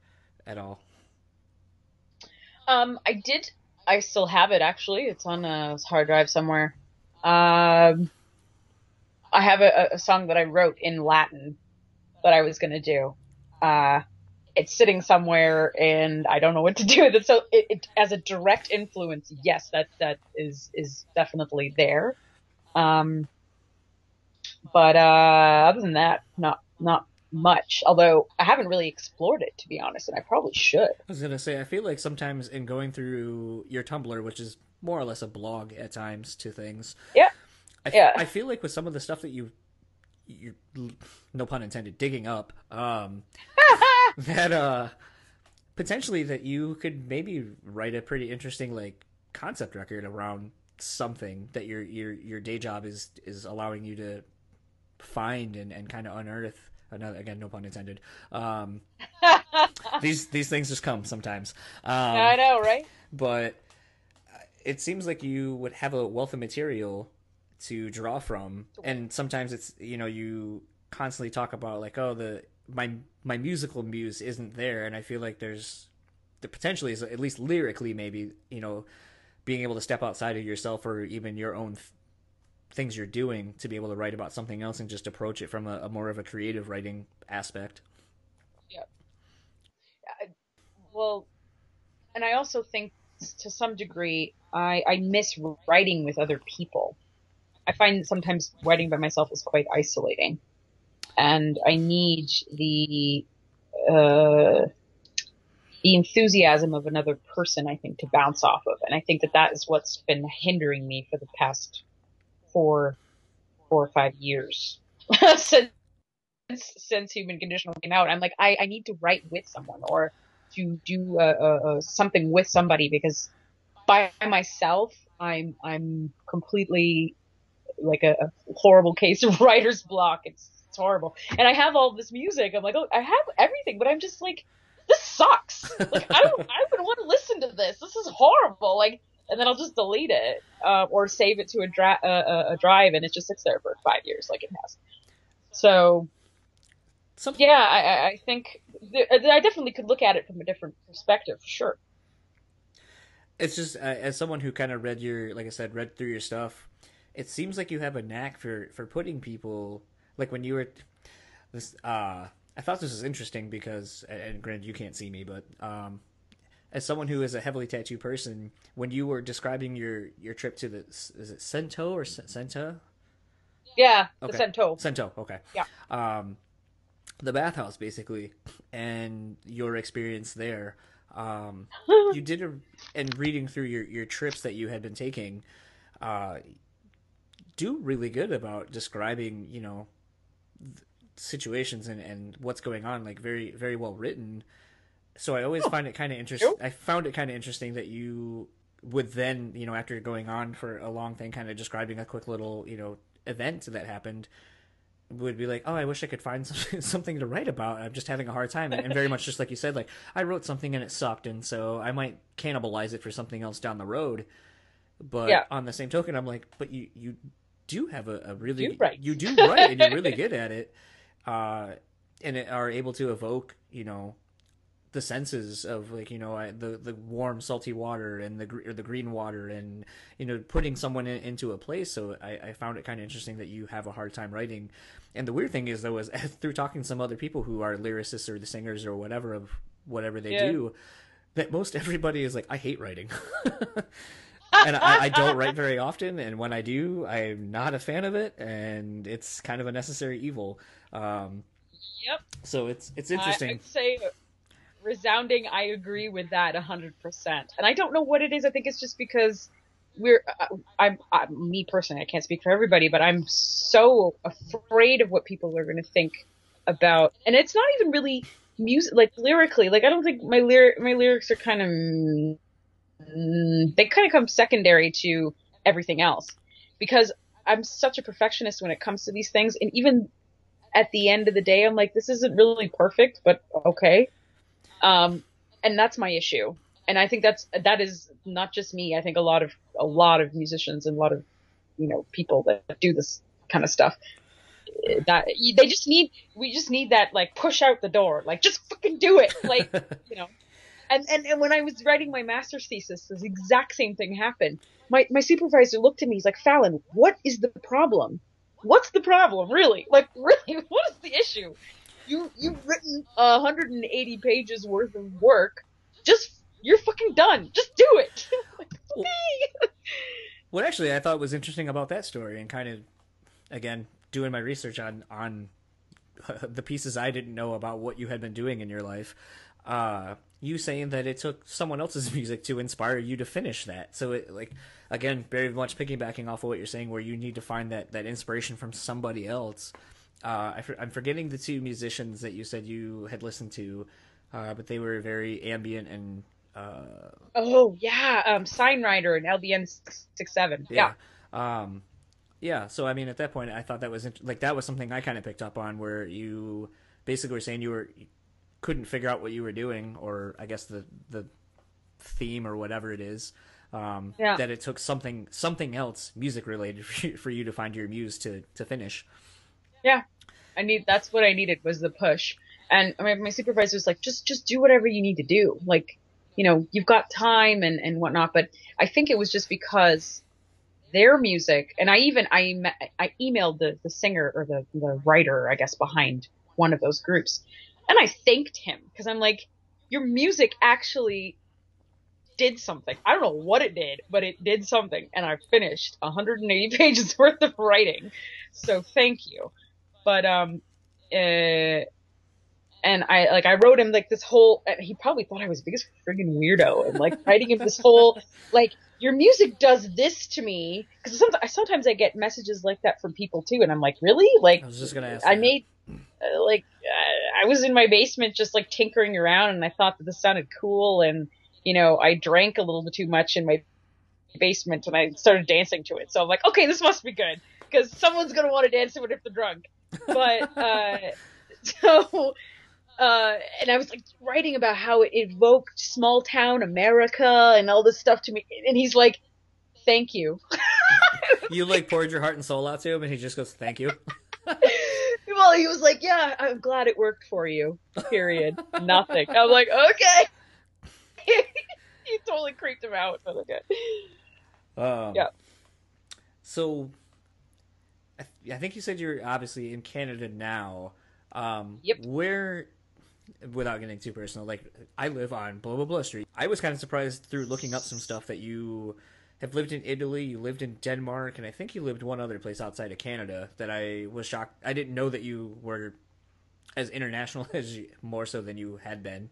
at all? Um, I did. I still have it actually. It's on a hard drive somewhere. Um, I have a, a song that I wrote in Latin that I was gonna do. Uh, it's sitting somewhere, and I don't know what to do with it. So, it, it as a direct influence, yes, that that is is definitely there. Um, but uh, other than that, not not much. Although I haven't really explored it to be honest, and I probably should. I was gonna say I feel like sometimes in going through your Tumblr, which is more or less a blog at times to things. Yeah. I, Yeah. I feel like with some of the stuff that you you no pun intended digging up um that uh potentially that you could maybe write a pretty interesting like concept record around something that your your your day job is is allowing you to find and, and kind of unearth another again no pun intended. Um these these things just come sometimes. Um I know, right? but uh, it seems like you would have a wealth of material to draw from and sometimes it's you know you constantly talk about like oh the my my musical muse isn't there and i feel like there's the potentially is at least lyrically maybe you know being able to step outside of yourself or even your own th- things you're doing to be able to write about something else and just approach it from a, a more of a creative writing aspect Yeah, Well, and I also think to some degree, I, I miss writing with other people. I find sometimes writing by myself is quite isolating. And I need the, uh, the enthusiasm of another person, I think, to bounce off of. And I think that that is what's been hindering me for the past four, four or five years since, since Human Conditional came out. I'm like, I, I need to write with someone or to do something with somebody because by myself, I'm I'm completely like a, a horrible case of writer's block. It's it's horrible, and I have all this music. I'm like, oh, I have everything, but I'm just like, this sucks. Like I don't I don't want to listen to this. This is horrible. Like, and then I'll just delete it uh, or save it to a, dra- uh, a, a drive, and it just sits there for five years, like it has. So Some, Yeah, I, I- I think th- I definitely could look at it from a different perspective, for sure. it's just uh, as someone who kind of read your, like I said, read through your stuff. It seems like you have a knack for for putting people like when you were this. uh I thought this was interesting because, and granted, you can't see me, but um, as someone who is a heavily tattooed person, when you were describing your your trip to the is it Sento or S- Senta? Yeah, the Okay. Sento. Sento, okay. Yeah. Um, the bathhouse, basically, and your experience there. Um, you did a, and reading through your, your trips that you had been taking, uh, do really good about describing, you know, situations and, and what's going on, like very, very well written. So I always find it kind of interesting. I found it kind of interesting that you would then, you know, after going on for a long thing, kind of describing a quick little, you know, event that happened, would be like, oh, I wish I could find something, something to write about. I'm just having a hard time, and very much just like you said, like I wrote something and it sucked, and so I might cannibalize it for something else down the road. But Yeah. on the same token, I'm like, but you you do have a, a really do write. you do write, and you're really good at it, uh, and it, are able to evoke, you know, the senses of like you know I, the the warm salty water and the or the green water and you know putting someone in, into a place so I, I found it kind of interesting that you have a hard time writing and the weird thing is though is through talking to some other people who are lyricists or the singers or whatever of whatever they Yeah. do that most everybody is like I hate writing and I, I don't write very often and when I do I'm not a fan of it and it's kind of a necessary evil um, Yep. so it's it's interesting I'd say resounding. I agree with that hundred percent. And I don't know what it is. I think it's just because we're. Uh, I'm, I'm me personally. I can't speak for everybody, but I'm so afraid of what people are going to think about. And it's not even really music, like lyrically. Like I don't think my lyric my lyrics are kind of. Mm, They kind of come secondary to everything else because I'm such a perfectionist when it comes to these things, and even at the end of the day, I'm like, this isn't really perfect, but okay. Um, and that's my issue. And I think that's that is not just me. I think a lot of a lot of musicians and a lot of you know people that do this kind of stuff. eh, That they just need we just need that like push out the door, like just fucking do it, like you know. And, and and when I was writing my master's thesis, this exact same thing happened. My my supervisor looked at me. He's like, Fallon, what is the problem? What's the problem, really? Like, really, what is the issue? You you've written 180 pages worth of work. Just you're fucking done. Just do it. like, okay. What actually I thought was interesting about that story, and kind of, again, doing my research on on the pieces I didn't know about what you had been doing in your life, uh, you saying that it took someone else's music to inspire you to finish that. So it like again, very much piggybacking off of what you're saying, where you need to find that that inspiration from somebody else. Uh, I, I'm forgetting the two musicians that you said you had listened to, uh, but they were very ambient and uh, Oh yeah, um, Sign Rider and LBN six seven. Yeah. Um, yeah. So I mean, at that point, I thought that was int- like that was something I kind of picked up on, where you basically were saying you were couldn't figure out what you were doing, or I guess the the theme or whatever it is. Um, Yeah. That it took something something else music related for you, for you to find your muse to to finish. Yeah. I need that's what I needed was the push. And my, my supervisor was like, just just do whatever you need to do. Like, you know, you've got time and and whatnot. But I think it was just because their music, and I even I I emailed the the singer or the the writer, I guess, behind one of those groups, and I thanked him because I'm like, your music actually did something. I don't know what it did, but it did something, and I finished 180 pages worth of writing. So thank you. But um, uh, and I like I wrote him like this whole. He probably thought I was the biggest friggin' weirdo, and like writing him this whole like your music does this to me because sometimes sometimes I get messages like that from people too, and I'm like, really? Like I was just gonna ask. I that. made like uh, I was in my basement just like tinkering around, and I thought that this sounded cool, and you know I drank a little bit too much in my basement, and I started dancing to it. So I'm like, okay, this must be good because someone's gonna want to dance to it if they're drunk. But uh, so. Uh, and I was like writing about how it evoked small town America and all this stuff to me. And he's like, thank you. you like poured your heart and soul out to him, and he just goes, "Thank you." well, he was like, "Yeah, I'm glad it worked for you." Period. Nothing. I'm like, okay. he totally creeped him out, but okay. Um, Yeah. So, I, th- I think you said you're obviously in Canada now. Um, Yep. Where, without getting too personal, like I live on blah blah blah street. I was kind of surprised through looking up some stuff that you have lived in Italy, you lived in Denmark, and I think you lived one other place outside of Canada. That I was shocked. I didn't know that you were as international as you, more so than you had been.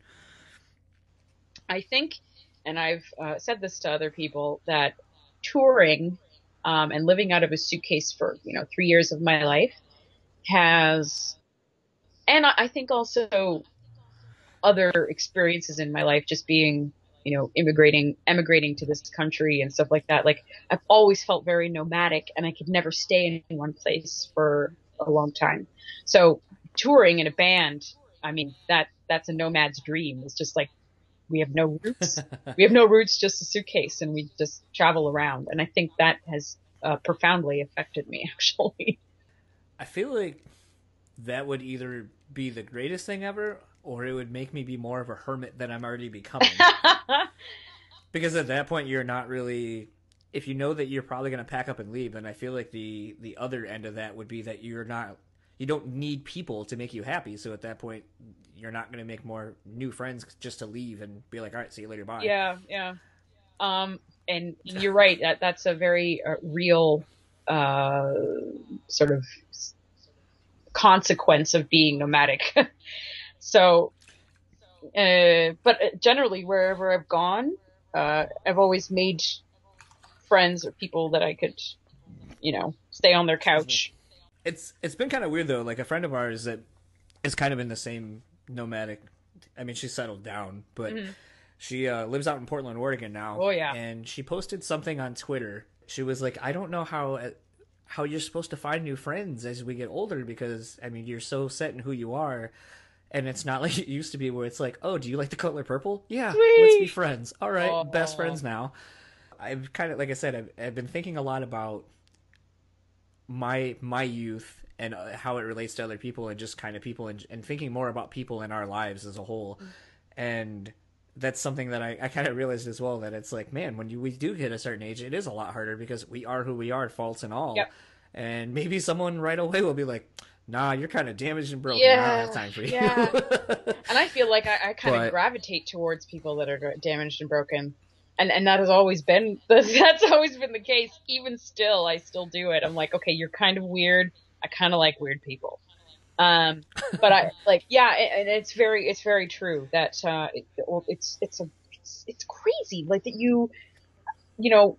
I think, and I've uh, said this to other people, that touring um, and living out of a suitcase for you know three years of my life has, and I, I think also other experiences in my life, just being you know immigrating, emigrating to this country and stuff like that. Like I've always felt very nomadic, and I could never stay in one place for a long time. So touring in a band, I mean that that's a nomad's dream. It's just like we have no roots. we have no roots, just a suitcase, and we just travel around. And I think that has uh, profoundly affected me, actually. I feel like that would either be the greatest thing ever, or it would make me be more of a hermit than I'm already becoming. because at that point, you're not really. If you know that you're probably going to pack up and leave, then I feel like the the other end of that would be that you're not. You don't need people to make you happy. So at that point, you're not going to make more new friends just to leave and be like, "All right, see you later, bye." yeah, yeah. Um, and you're right. That that's a very uh, real uh, sort of consequence of being nomadic. so, uh, but generally, wherever I've gone, uh, I've always made friends or people that I could, you know, stay on their couch. It's it's been kind of weird though. Like a friend of ours that is kind of in the same nomadic. I mean, she's settled down, but she uh, lives out in Portland, Oregon now. Mm-hmm. Oh, yeah. And she posted something on Twitter. She was like, "I don't know how uh, how you're supposed to find new friends as we get older because I mean, you're so set in who you are." And it's not like it used to be where it's like, oh, do you like the color purple? Yeah, let's be friends. All right, best friends now. I've kind of, like I said, I've, I've been thinking a lot about my my youth and uh, how it relates to other people and just kind of people and, and thinking more about people in our lives as a whole and that's something that I, I kind of realized as well that it's like man when you we do hit a certain age it is a lot harder because we are who we are faults and all Yep. and maybe someone right away will be like nah you're kind of damaged and broken I don't Yeah, have time for you yeah. And I feel like I, I kind of gravitate towards people that are damaged and broken. And, and that has always been that's always been the case. Even still, I still do it. I'm like, okay, you're kind of weird. I kind of like weird people. Um, but I like, yeah, and it's very, it's very true that uh, it, well, it's it's a it's, it's crazy like that you, you know,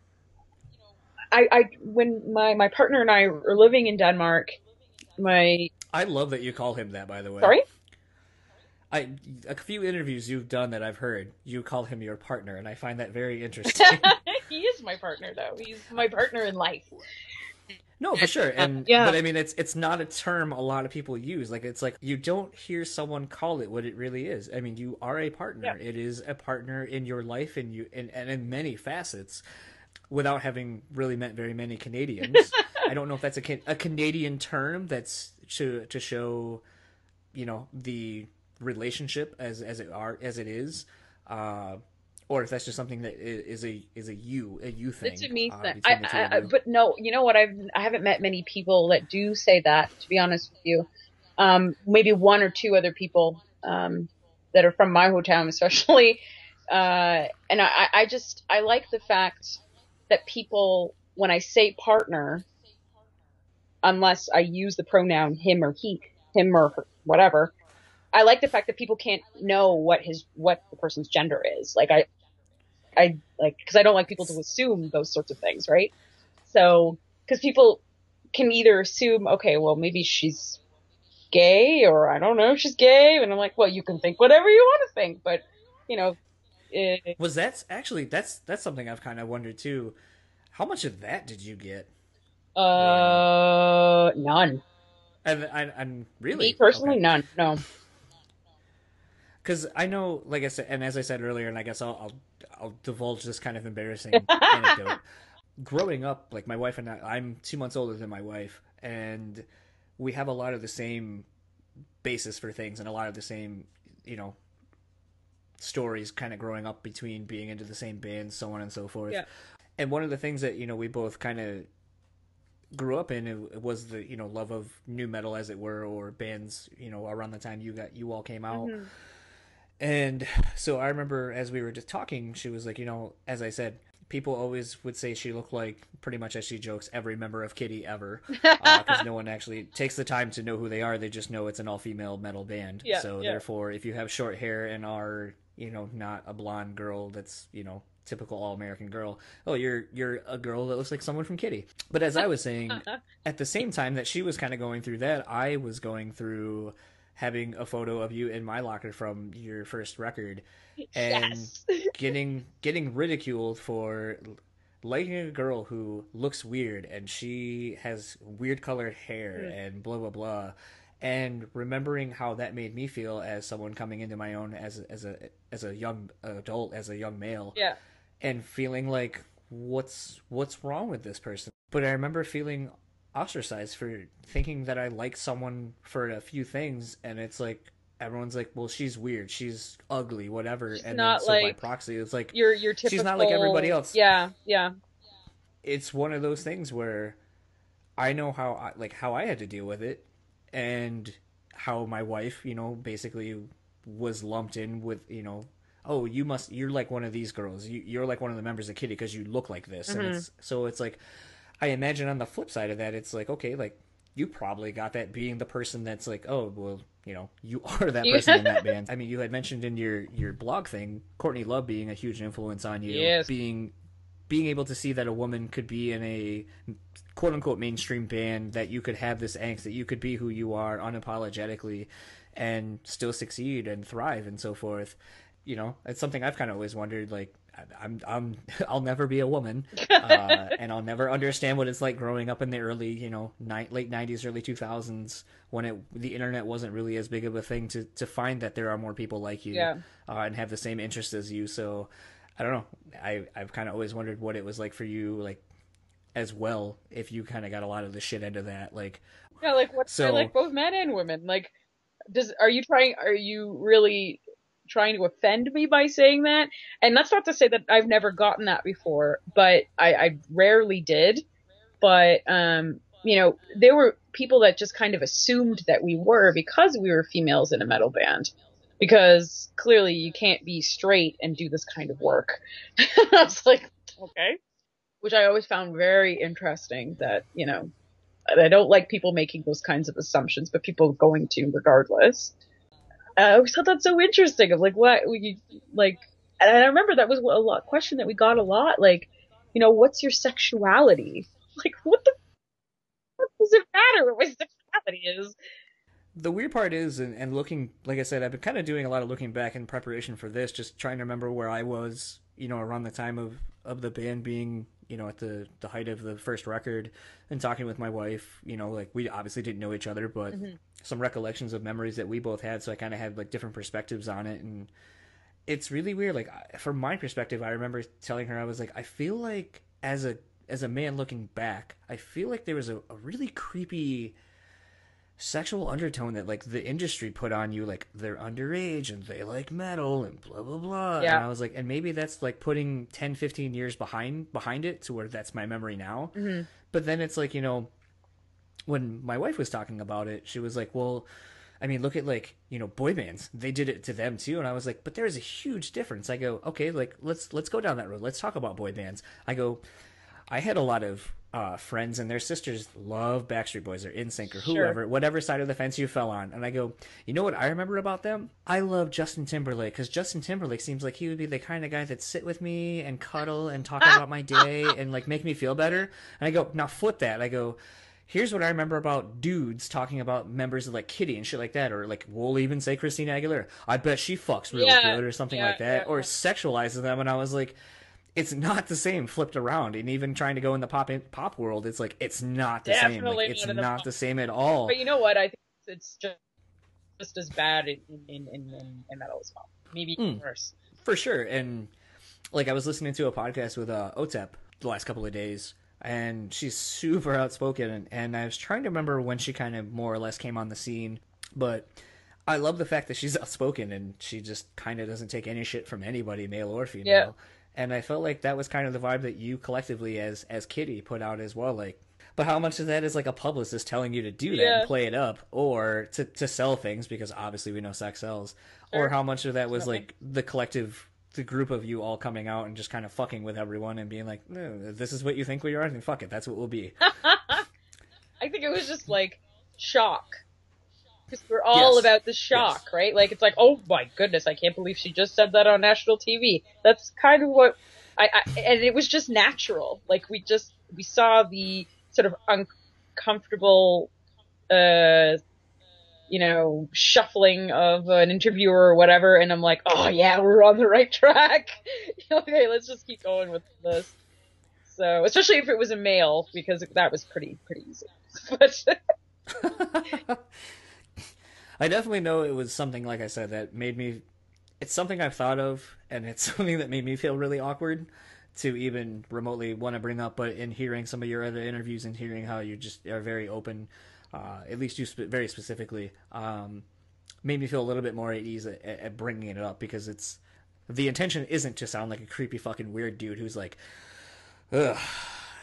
I I when my my partner and I were living in Denmark, my I love that you call him that by the way sorry. I a few interviews you've done that I've heard you call him your partner and I find that very interesting he is my partner though. He's my partner in life. No, for sure. And Yeah. but I mean it's it's not a term a lot of people use. Like it's like you don't hear someone call it what it really is. I mean, you are a partner. Yeah. It is a partner in your life and you and, and in many facets without having really met very many Canadians. I don't know if that's a Can- a Canadian term that's to to show you know the relationship as as it are as it is. Uh or if that's just something that is a is a you a you thing. It's a me uh, thing. I, I, I, but no, you know what? I've I haven't met many people that do say that. To be honest with you, um, maybe one or two other people um, that are from my hometown, especially. Uh, and I, I just I like the fact that people, when I say partner, unless I use the pronoun him or he, him or her, whatever, I like the fact that people can't know what his what the person's gender is. Like I, I like because I don't like people to assume those sorts of things, right? So because people can either assume, okay, well maybe she's gay, or I don't know if she's gay, and I'm like, well, you can think whatever you want to think, but you know, eh, Was that actually that's that's something I've kind of wondered too. How much of that did you get? uh, none. And I, am really, Me personally, none. No. because I know, like I said, and as I said earlier, and I guess I'll I'll, I'll divulge this kind of embarrassing anecdote. Growing up, like my wife and I, I'm two months older than my wife, and we have a lot of the same basis for things and a lot of the same, you know, stories kind of growing up between being into the same band, so on and so forth. Yeah. And one of the things that you know we both kind of grew up in it was the you know love of new metal as it were or bands you know around the time you got you all came out Mm-hmm. and so i remember as we were just talking she was like you know as i said people always would say she looked like pretty much as she jokes every member of Kittie ever because no one actually takes the time to know who they are they just know it's an all-female metal band Yeah, so yeah. therefore if you have short hair and are you know not a blonde girl that's you know typical all-american girl. Oh you're you're a girl that looks like someone from Kittie. But as i was saying at the same time that she was kind of going through that i was going through having a photo of you in my locker from your first record and Yes. getting getting ridiculed for liking a girl who looks weird and she has weird colored hair hmm. and blah blah blah and remembering how that made me feel as someone coming into my own as a, as a as a young adult as a young male yeah. and feeling like what's what's wrong with this person but i remember feeling ostracized for thinking that i liked someone for a few things and it's like everyone's like well she's weird she's ugly whatever and not then so by proxy it's like Your your typical. She's not like everybody else. Yeah. Yeah. it's one of those things where I know how I, like how I had to deal with it and how my wife, you know, basically was lumped in with, you know, oh, you must you're like one of these girls. You you're like one of the members of Kittie because you look like this. And it's mm-hmm. so it's like I imagine on the flip side of that it's like okay, like you probably got that being the person that's like, oh, well, you know, you are that person in that band. I mean, you had mentioned in your your blog thing, Courtney Love being a huge influence on you, Yes. being being able to see that a woman could be in a quote unquote mainstream band, that you could have this angst, that you could be who you are unapologetically and still succeed and thrive and so forth. You know, it's something I've kind of always wondered. Like, I'm, I'm, I'll never be a woman, uh, and I'll never understand what it's like growing up in the early, you know, ni- late '90s, early 2000s, when it the internet wasn't really as big of a thing to to find that there are more people like you Yeah. uh, and have the same interests as you. So, I don't know. I I've kind of always wondered what it was like for you, like as well, if you kind of got a lot of the shit into that, like. Yeah. Like what? So- like both men and women. Like, does are you trying? Are you really trying to offend me by saying that? And that's not to say that I've never gotten that before, but I, I rarely did. But um, you know, there were people that just kind of assumed that we were because we were females in a metal band. Because clearly you can't be straight and do this kind of work. I was like, okay. Which I always found very interesting that, you know, I don't like people making those kinds of assumptions, but people going to regardless. I always thought that's so interesting. Of like, what would you like? And I remember that was a lot question that we got a lot. Like, you know, what's your sexuality? Like, what the? What does it matter what my sexuality is? The weird part is, and, and looking, like I said, I've been kind of doing a lot of looking back in preparation for this, just trying to remember where I was, you know, around the time of, of the band being, you know, at the, the height of the first record and talking with my wife, you know, like we obviously didn't know each other, but mm-hmm. some recollections of memories that we both had. So I kind of had like different perspectives on it. And it's really weird. Like from my perspective, I remember telling her, I was like, I feel like as a, as a man looking back, I feel like there was a, a really creepy, sexual undertone that like the industry put on you like they're underage and they like metal and blah blah blah Yeah. and i was like and maybe that's like putting 10 15 years behind behind it to where that's my memory now mm-hmm. but then it's like you know when my wife was talking about it she was like well I mean, look at like you know boy bands. They did it to them too, and I was like, but there is a huge difference. I go, okay, like let's let's go down that road. Let's talk about boy bands. I go, I had a lot of uh, friends and their sisters love Backstreet Boys or NSYNC or Sure. whoever, whatever side of the fence you fell on. And I go, you know what I remember about them? I love Justin Timberlake because Justin Timberlake seems like he would be the kind of guy that sit with me and cuddle and talk about my day and like make me feel better. And I go, now flip that. I go. Here's what I remember about dudes talking about members of like Kittie and shit like that, or like we'll even say Christina Aguilera. I bet she fucks real Yeah, good, or something yeah, like that, yeah, or sexualizes them. And I was like, it's not the same flipped around and even trying to go in the pop pop world it's like it's not the same Definitely like, it's not the not the same at all But you know what? I think it's just just as bad in in, in, in, in metal as well. Maybe even worse. for sure and like i was listening to a podcast with uh otep the last couple of days and she's super outspoken and, and i was trying to remember when she kind of more or less came on the scene But I love the fact that she's outspoken and she just kind of doesn't take any shit from anybody, male or female. And I felt like that was kind of the vibe that you collectively, as as Kittie, put out as well. Like, but how much of that is like a publicist telling you to do that Yeah. and play it up, or to to sell things because obviously we know sex sells, or how much of that was like the collective, the group of you all coming out and just kind of fucking with everyone and being like, no, this is what you think we are, then fuck it, that's what we'll be. I think it was just like shock. Because we're all Yes. about the shock, right? Like it's like, oh my goodness, I can't believe she just said that on national TV. That's kind of what I, I and it was just natural. Like we just we saw the sort of uncomfortable, uh, you know, shuffling of an interviewer or whatever, and I'm like, oh yeah, we're on the right track. okay, let's just keep going with this. So, especially if it was a male, because that was pretty pretty easy. But I definitely know it was something, like I said, that made me. It's something I've thought of, and it's something that made me feel really awkward to even remotely want to bring up. But in hearing some of your other interviews and hearing how you just are very open, uh, at least you spe- very specifically, um, made me feel a little bit more at ease at, at bringing it up because it's the intention isn't to sound like a creepy fucking weird dude who's like, ugh.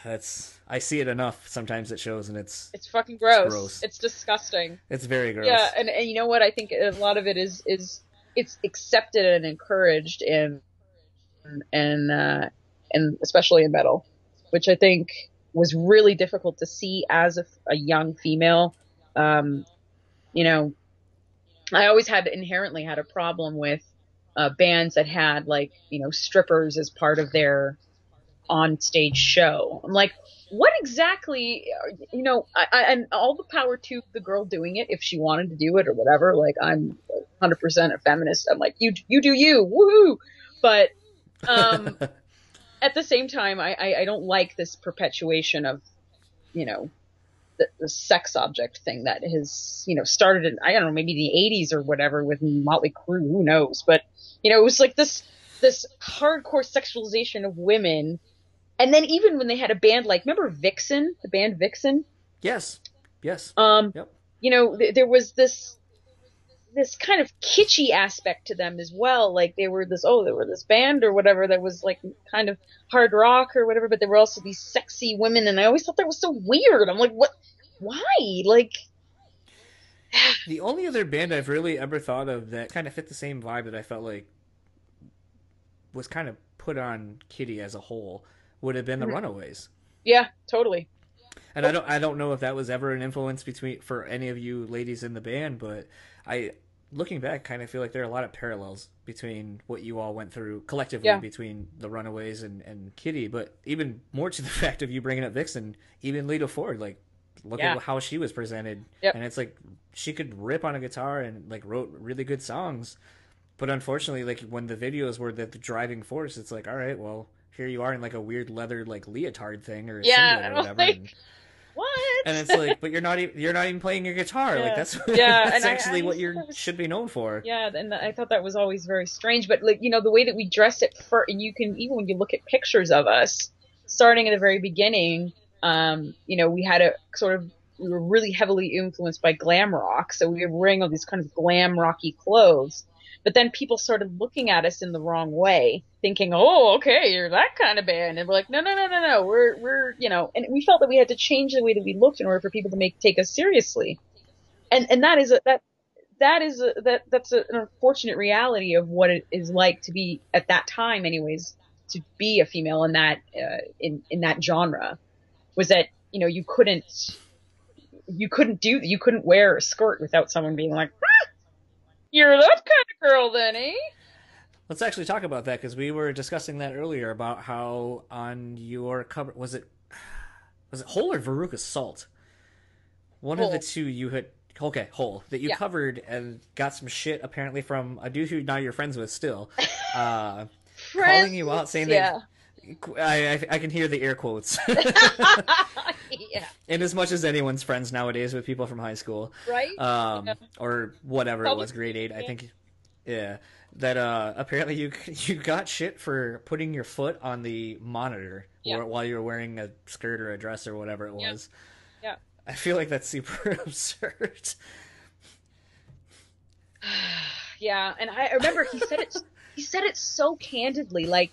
That's I see it enough sometimes it shows and it's it's fucking gross. gross. It's disgusting. it's very gross. Yeah, and, and you know what? I think a lot of it is is it's accepted and encouraged in and uh, and especially in metal, which I think was really difficult to see as a, a young female. Um, you know, I always had inherently had a problem with uh, bands that had like you know strippers as part of their on stage show. I'm like, what exactly? You know, I, I, and all the power to the girl doing it if she wanted to do it or whatever. Like I'm 100% a feminist. I'm like, you you do you, woohoo! But um, at the same time, I, I I don't like this perpetuation of, you know, the, the sex object thing that has you know started in I don't know maybe the 80s or whatever with Motley Crue. Who knows? But you know, it was like this this hardcore sexualization of women. And then even when they had a band like, remember Vixen, the band Vixen? Yes. Yes. Um, Yep. you know, th- there was this this kind of kitschy aspect to them as well. Like they were this, oh, they were this band or whatever that was like kind of hard rock or whatever, but they were also these sexy women, and I always thought that was so weird. I'm like, what? Why? Like, The only other band I've really ever thought of that kind of fit the same vibe that I felt like was kind of put on Kittie as a whole would have been the Mhm. Runaways. yeah, totally. And I don't I don't know if that was ever an influence between for any of you ladies in the band, but I looking back kind of feel like there are a lot of parallels between what you all went through collectively Yeah. between the Runaways and, and Kittie, but even more to the fact of you bringing up Vixen, even Lita Ford, like look Yeah. at how she was presented. Yep. And it's like she could rip on a guitar and like wrote really good songs. But unfortunately, like when the videos were the, the driving force, it's like, all right, well, here you are in like a weird leather like leotard thing or a Yeah, or whatever. like, and, What? and it's like, but you're not even you're not even playing your guitar. Yeah. Like that's Yeah, that's and I- actually I what you thought that was- should be known for. Yeah, and I thought that was always very strange. But like you know, the way that we dress it for, and you can even when you look at pictures of us, starting at the very beginning, um, you know, we had a sort of we were really heavily influenced by glam rock, so we were wearing all these kind of glam rocky clothes. But then people started looking at us in the wrong way, thinking, "Oh, okay, you're that kind of band," and we're like, "No, no, no, no, no, we're we're you know," and we felt that we had to change the way that we looked in order for people to make take us seriously, and and that is a, that that is a, that that's an unfortunate reality of what it is like to be at that time, anyways, to be a female in that uh, in in that genre, was that you know you couldn't you couldn't do you couldn't wear a skirt without someone being like, "Ah, you're that kind of girl, then, eh? Let's actually talk about that because we were discussing that earlier about how on your cover was it was it Hole or Veruca Salt? One of the two you had okay Hole that you Yeah. covered and got some shit apparently from a dude who now you're friends with still, uh, calling you out saying yeah. that I, I I can hear the air quotes. yeah. In as much as anyone's friends nowadays with people from high school, Right? um, Yeah. or whatever it was, grade eight, I think. Yeah, that uh, apparently you you got shit for putting your foot on the monitor Yeah. or, while you were wearing a skirt or a dress or whatever it Yeah. was. Yeah. I feel like that's super absurd. yeah, and I remember he said it. he said it so candidly, like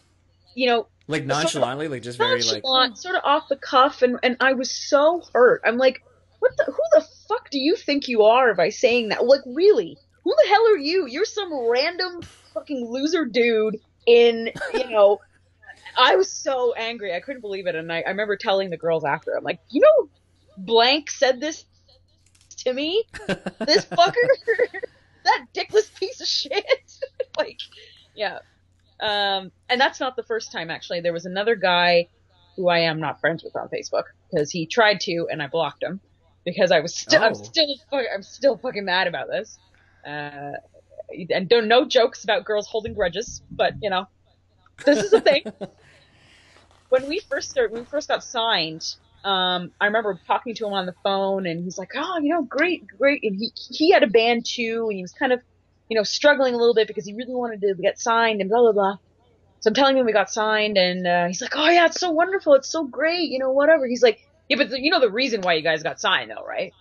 you know, like nonchalantly, like just very like sort of off the cuff, and and I was so hurt. I'm like, what the? Who the fuck do you think you are by saying that? Like, really? Who the hell are you? You're some random fucking loser dude in, you know. I was so angry. I couldn't believe it. And I, I remember telling the girls after, I'm like, you know, blank said this to me? This fucker? that dickless piece of shit? like, yeah. Um, and that's not the first time, actually. There was another guy who I am not friends with on Facebook because he tried to and I blocked him because I was still, Oh. I'm still, I'm still fucking mad about this. Uh, and don't no jokes about girls holding grudges, but you know, this is a thing. when we first started, when we first got signed, um, I remember talking to him on the phone, and he's like, "Oh, you know, great, great." And he he had a band too, and he was kind of, you know, struggling a little bit because he really wanted to get signed and blah blah blah. So I'm telling him we got signed, and uh, he's like, "Oh yeah, it's so wonderful, it's so great, you know, whatever." He's like, "Yeah, but the, you know the reason why you guys got signed, though, right?"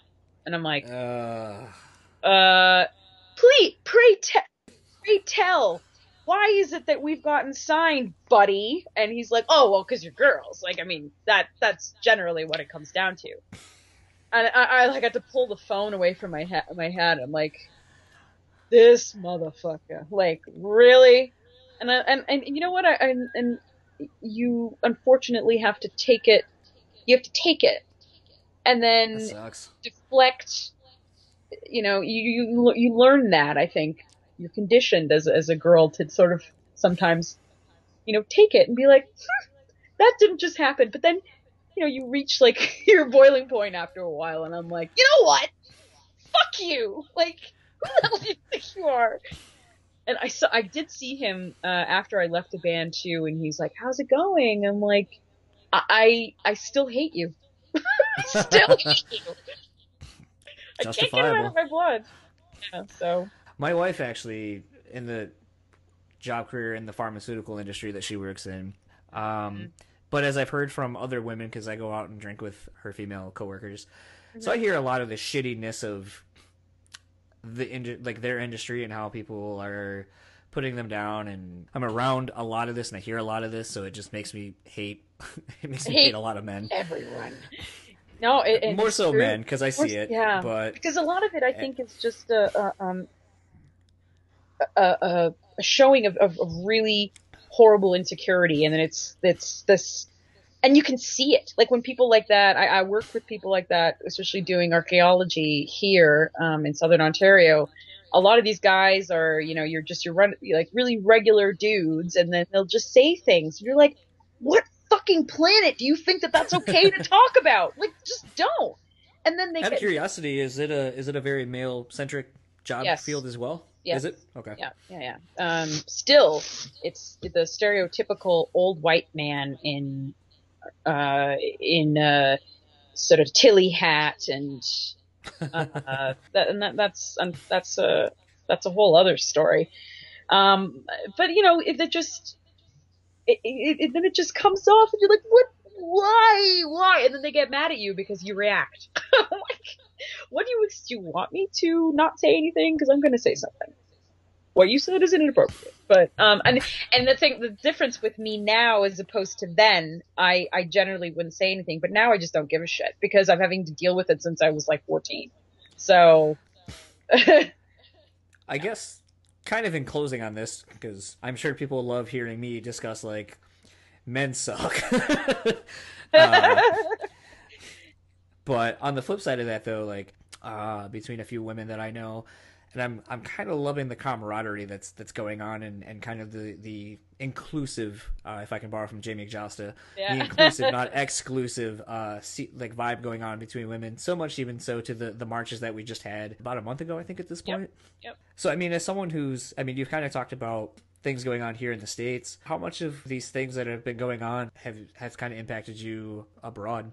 And I'm like, uh, uh, please, pray, te- pray tell. Why is it that we've gotten signed, buddy? And he's like, oh, well, because you're girls. Like, I mean, that that's generally what it comes down to. And I, I like had to pull the phone away from my head. My head. I'm like, this motherfucker. Like, really? And I, and and you know what? I and, and you unfortunately have to take it. You have to take it, and then deflect you know you you you learn that i think you're conditioned as as a girl to sort of sometimes you know take it and be like "Hmm, that didn't just happen but then you know you reach like your boiling point after a while and i'm like you know what fuck you like who the hell do you think you are. And i saw i did see him uh after i left the band too and he's like how's it going? I'm like i i, I still hate you. I still hate you. I can't get it out of my blood. Yeah, so. My wife actually in the job career in the pharmaceutical industry that she works in. Um, But as I've heard from other women, because I go out and drink with her female coworkers, so I hear a lot of the shittiness of the ind- like their industry and how people are putting them down. And I'm around a lot of this, and I hear a lot of this, so it just makes me hate. it makes me Hate hate a lot of men. everyone. No, it, it- More so true. men, because I More see it. yeah. But because a lot of it, I think, is just a, a um a, a, a showing of, of, of really horrible insecurity, and then it's it's this, and you can see it. Like when people like that, I, I work with people like that, especially doing archaeology here um, in Southern Ontario. A lot of these guys are, you know, you're just you're run you're like really regular dudes, and then they'll just say things. You're like, what fucking planet do you think that that's okay to talk about? Like, just don't. And then they out of curiosity, is it a is it a very male centric job Yes. field as well? Yes. Is it okay? Yeah, yeah, yeah. Um, still, it's the stereotypical old white man in, uh, in uh, sort of tilly hat and, uh, that, and that, that's um, that's a that's a whole other story. Um, but you know, it, it just it, it, it then it just comes off, and you're like, what? Why? Why? And then they get mad at you because you react. Like, what do you do? You want me to not say anything? Because I'm going to say something. What you said is inappropriate. But um, and and the thing, the difference with me now as opposed to then, I I generally wouldn't say anything, but now I just don't give a shit because I'm having to deal with it since I was like 14. So. I guess kind of in closing on this because I'm sure people love hearing me discuss like men suck. Uh, but on the flip side of that though, like uh, between a few women that I know, and I'm I'm kind of loving the camaraderie that's that's going on and, and kind of the the inclusive, uh, if I can borrow from Jamey Jasta, Yeah. the inclusive, not exclusive, uh, see, like vibe going on between women. So much even so to the the marches that we just had about a month ago, I think at this Yep. point. Yep. So I mean, as someone who's, I mean, you've kind of talked about things going on here in the states. How much of these things that have been going on have has kind of impacted you abroad?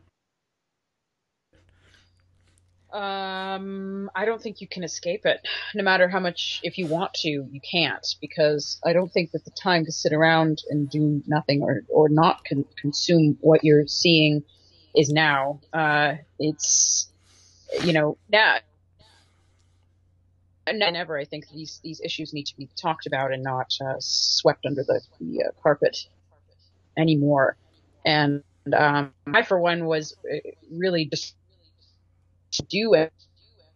Um, I don't think you can escape it. No matter how much, if you want to, you can't because I don't think that the time to sit around and do nothing or or not con- consume what you're seeing is now. Uh, it's you know now And never. I think these these issues need to be talked about and not uh, swept under the, the uh, carpet anymore. And um, I, for one, was uh, really just do it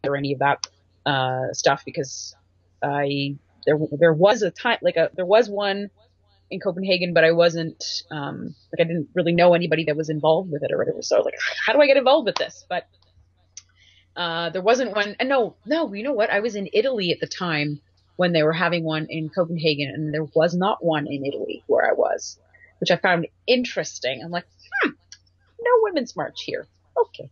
or any of that uh, stuff because I there there was a time like a there was one in Copenhagen, but I wasn't um, like I didn't really know anybody that was involved with it or whatever. So like, how do I get involved with this? But uh, there wasn't one. And no, no, you know what? I was in Italy at the time when they were having one in Copenhagen, and there was not one in Italy where I was, which I found interesting. I'm like, hmm, no women's march here. Okay,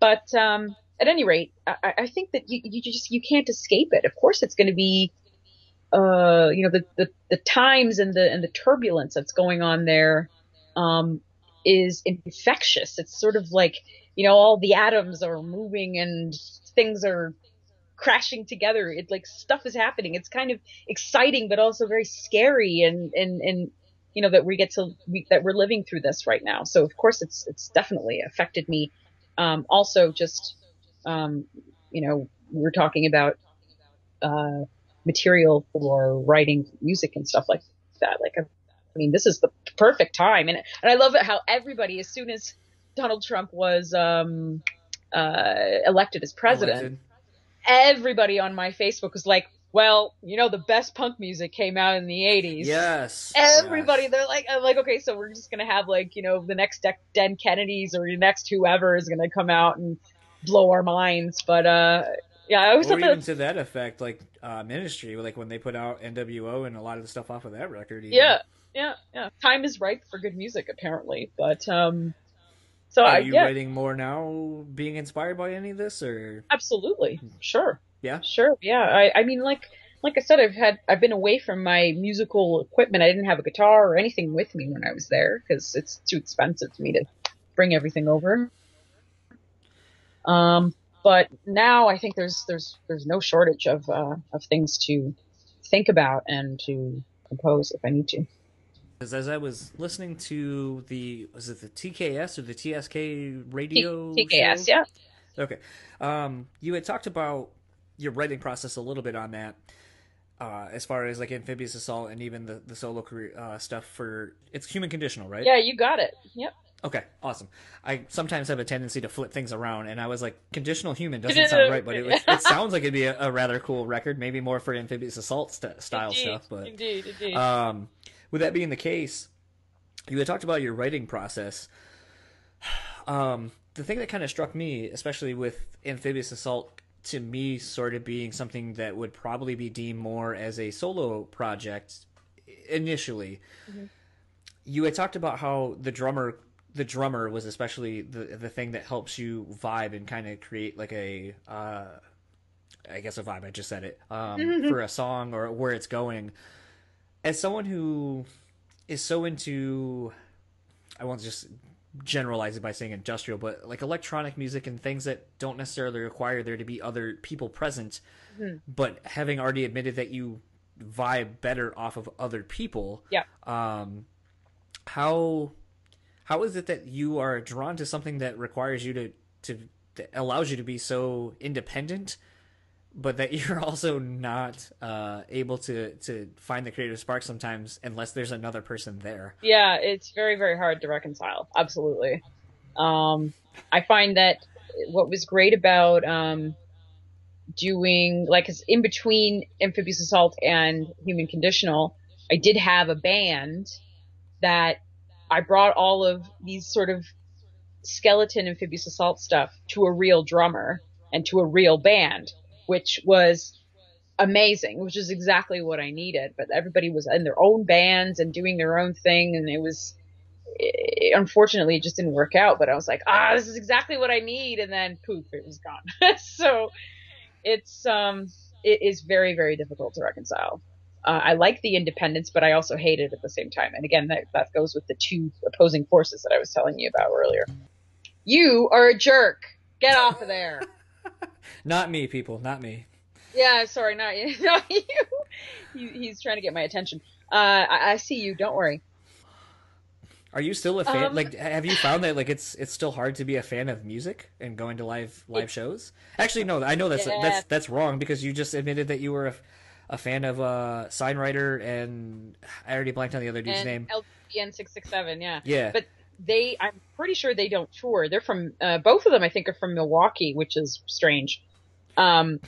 but um, at any rate, I, I think that you, you just you can't escape it. Of course, it's going to be uh, you know, the, the, the times and the, and the turbulence that's going on there, um, is infectious. It's sort of like, you know, all the atoms are moving and things are crashing together. It like stuff is happening. It's kind of exciting, but also very scary and, and, and, you know, that we get to, we, that we're living through this right now. So of course it's, it's definitely affected me. Um, also just, um, you know, we're talking about, uh, material for writing music and stuff like that. Like, I mean, this is the perfect time. And, and I love it how everybody, as soon as Donald Trump was, um, uh, elected as president, elected. everybody on my Facebook was like, well, you know, the best punk music came out in the 80s. Yes. Everybody, yes. they're like, I'm like, okay, so we're just going to have like, you know, the next De- Dead Kennedys or the next whoever is going to come out and blow our minds. But, uh, yeah, I always or even to that effect, like uh, Ministry, like when they put out NWO and a lot of the stuff off of that record. Even. Yeah, yeah, yeah. Time is ripe for good music, apparently. But um, so are I, you yeah. writing more now, being inspired by any of this, or absolutely, sure, yeah, sure, yeah. I, I mean, like, like I said, I've had, I've been away from my musical equipment. I didn't have a guitar or anything with me when I was there because it's too expensive for me to bring everything over. Um, but now I think there's there's there's no shortage of uh, of things to think about and to compose if I need to. Because as I was listening to the was it the TKS or the TSK radio T- TKS, show? yeah. Okay, um, you had talked about your writing process a little bit on that. Uh, as far as like amphibious assault and even the the solo career uh, stuff for it's human conditional, right? Yeah, you got it. Yep. Okay, awesome. I sometimes have a tendency to flip things around, and I was like, "Conditional human" doesn't sound right, but it, was, it sounds like it'd be a, a, rather cool record, maybe more for amphibious assault st- style indeed, stuff. But indeed, indeed. Um, with that being the case, you had talked about your writing process. Um, the thing that kind of struck me, especially with amphibious assault, to me, sort of being something that would probably be deemed more as a solo project initially. Mm-hmm. You had talked about how the drummer the drummer was especially the the thing that helps you vibe and kind of create like a uh, I guess a vibe. I just said it um, for a song or where it's going. As someone who is so into, I won't just generalize it by saying industrial, but like electronic music and things that don't necessarily require there to be other people present, mm-hmm. but having already admitted that you vibe better off of other people. Yeah. Um, how how is it that you are drawn to something that requires you to to that allows you to be so independent but that you're also not uh, able to to find the creative spark sometimes unless there's another person there. Yeah it's very very hard to reconcile. Absolutely. Um, i find that what was great about um, doing like in between amphibious assault and human conditional i did have a band that I brought all of these sort of skeleton amphibious assault stuff to a real drummer and to a real band, which was amazing, which is exactly what I needed. But everybody was in their own bands and doing their own thing, and it was it, unfortunately it just didn't work out. But I was like, ah, this is exactly what I need, and then poof, it was gone. so it's um it is very very difficult to reconcile. Uh, I like the independence, but I also hate it at the same time. And again, that, that goes with the two opposing forces that I was telling you about earlier. You are a jerk. Get off of there. not me, people. Not me. Yeah, sorry, not you. Not you. He, he's trying to get my attention. Uh, I, I see you. Don't worry. Are you still a fan? Um, like, have you found that like it's it's still hard to be a fan of music and going to live live shows? Actually, no. I know that's Yeah. that's that's wrong because you just admitted that you were a, a fan of uh Signwriter and I already blanked on the other dude's and name. LPN six six seven, yeah. Yeah. But they, I'm pretty sure they don't tour. They're from uh, both of them. I think are from Milwaukee, which is strange. Um,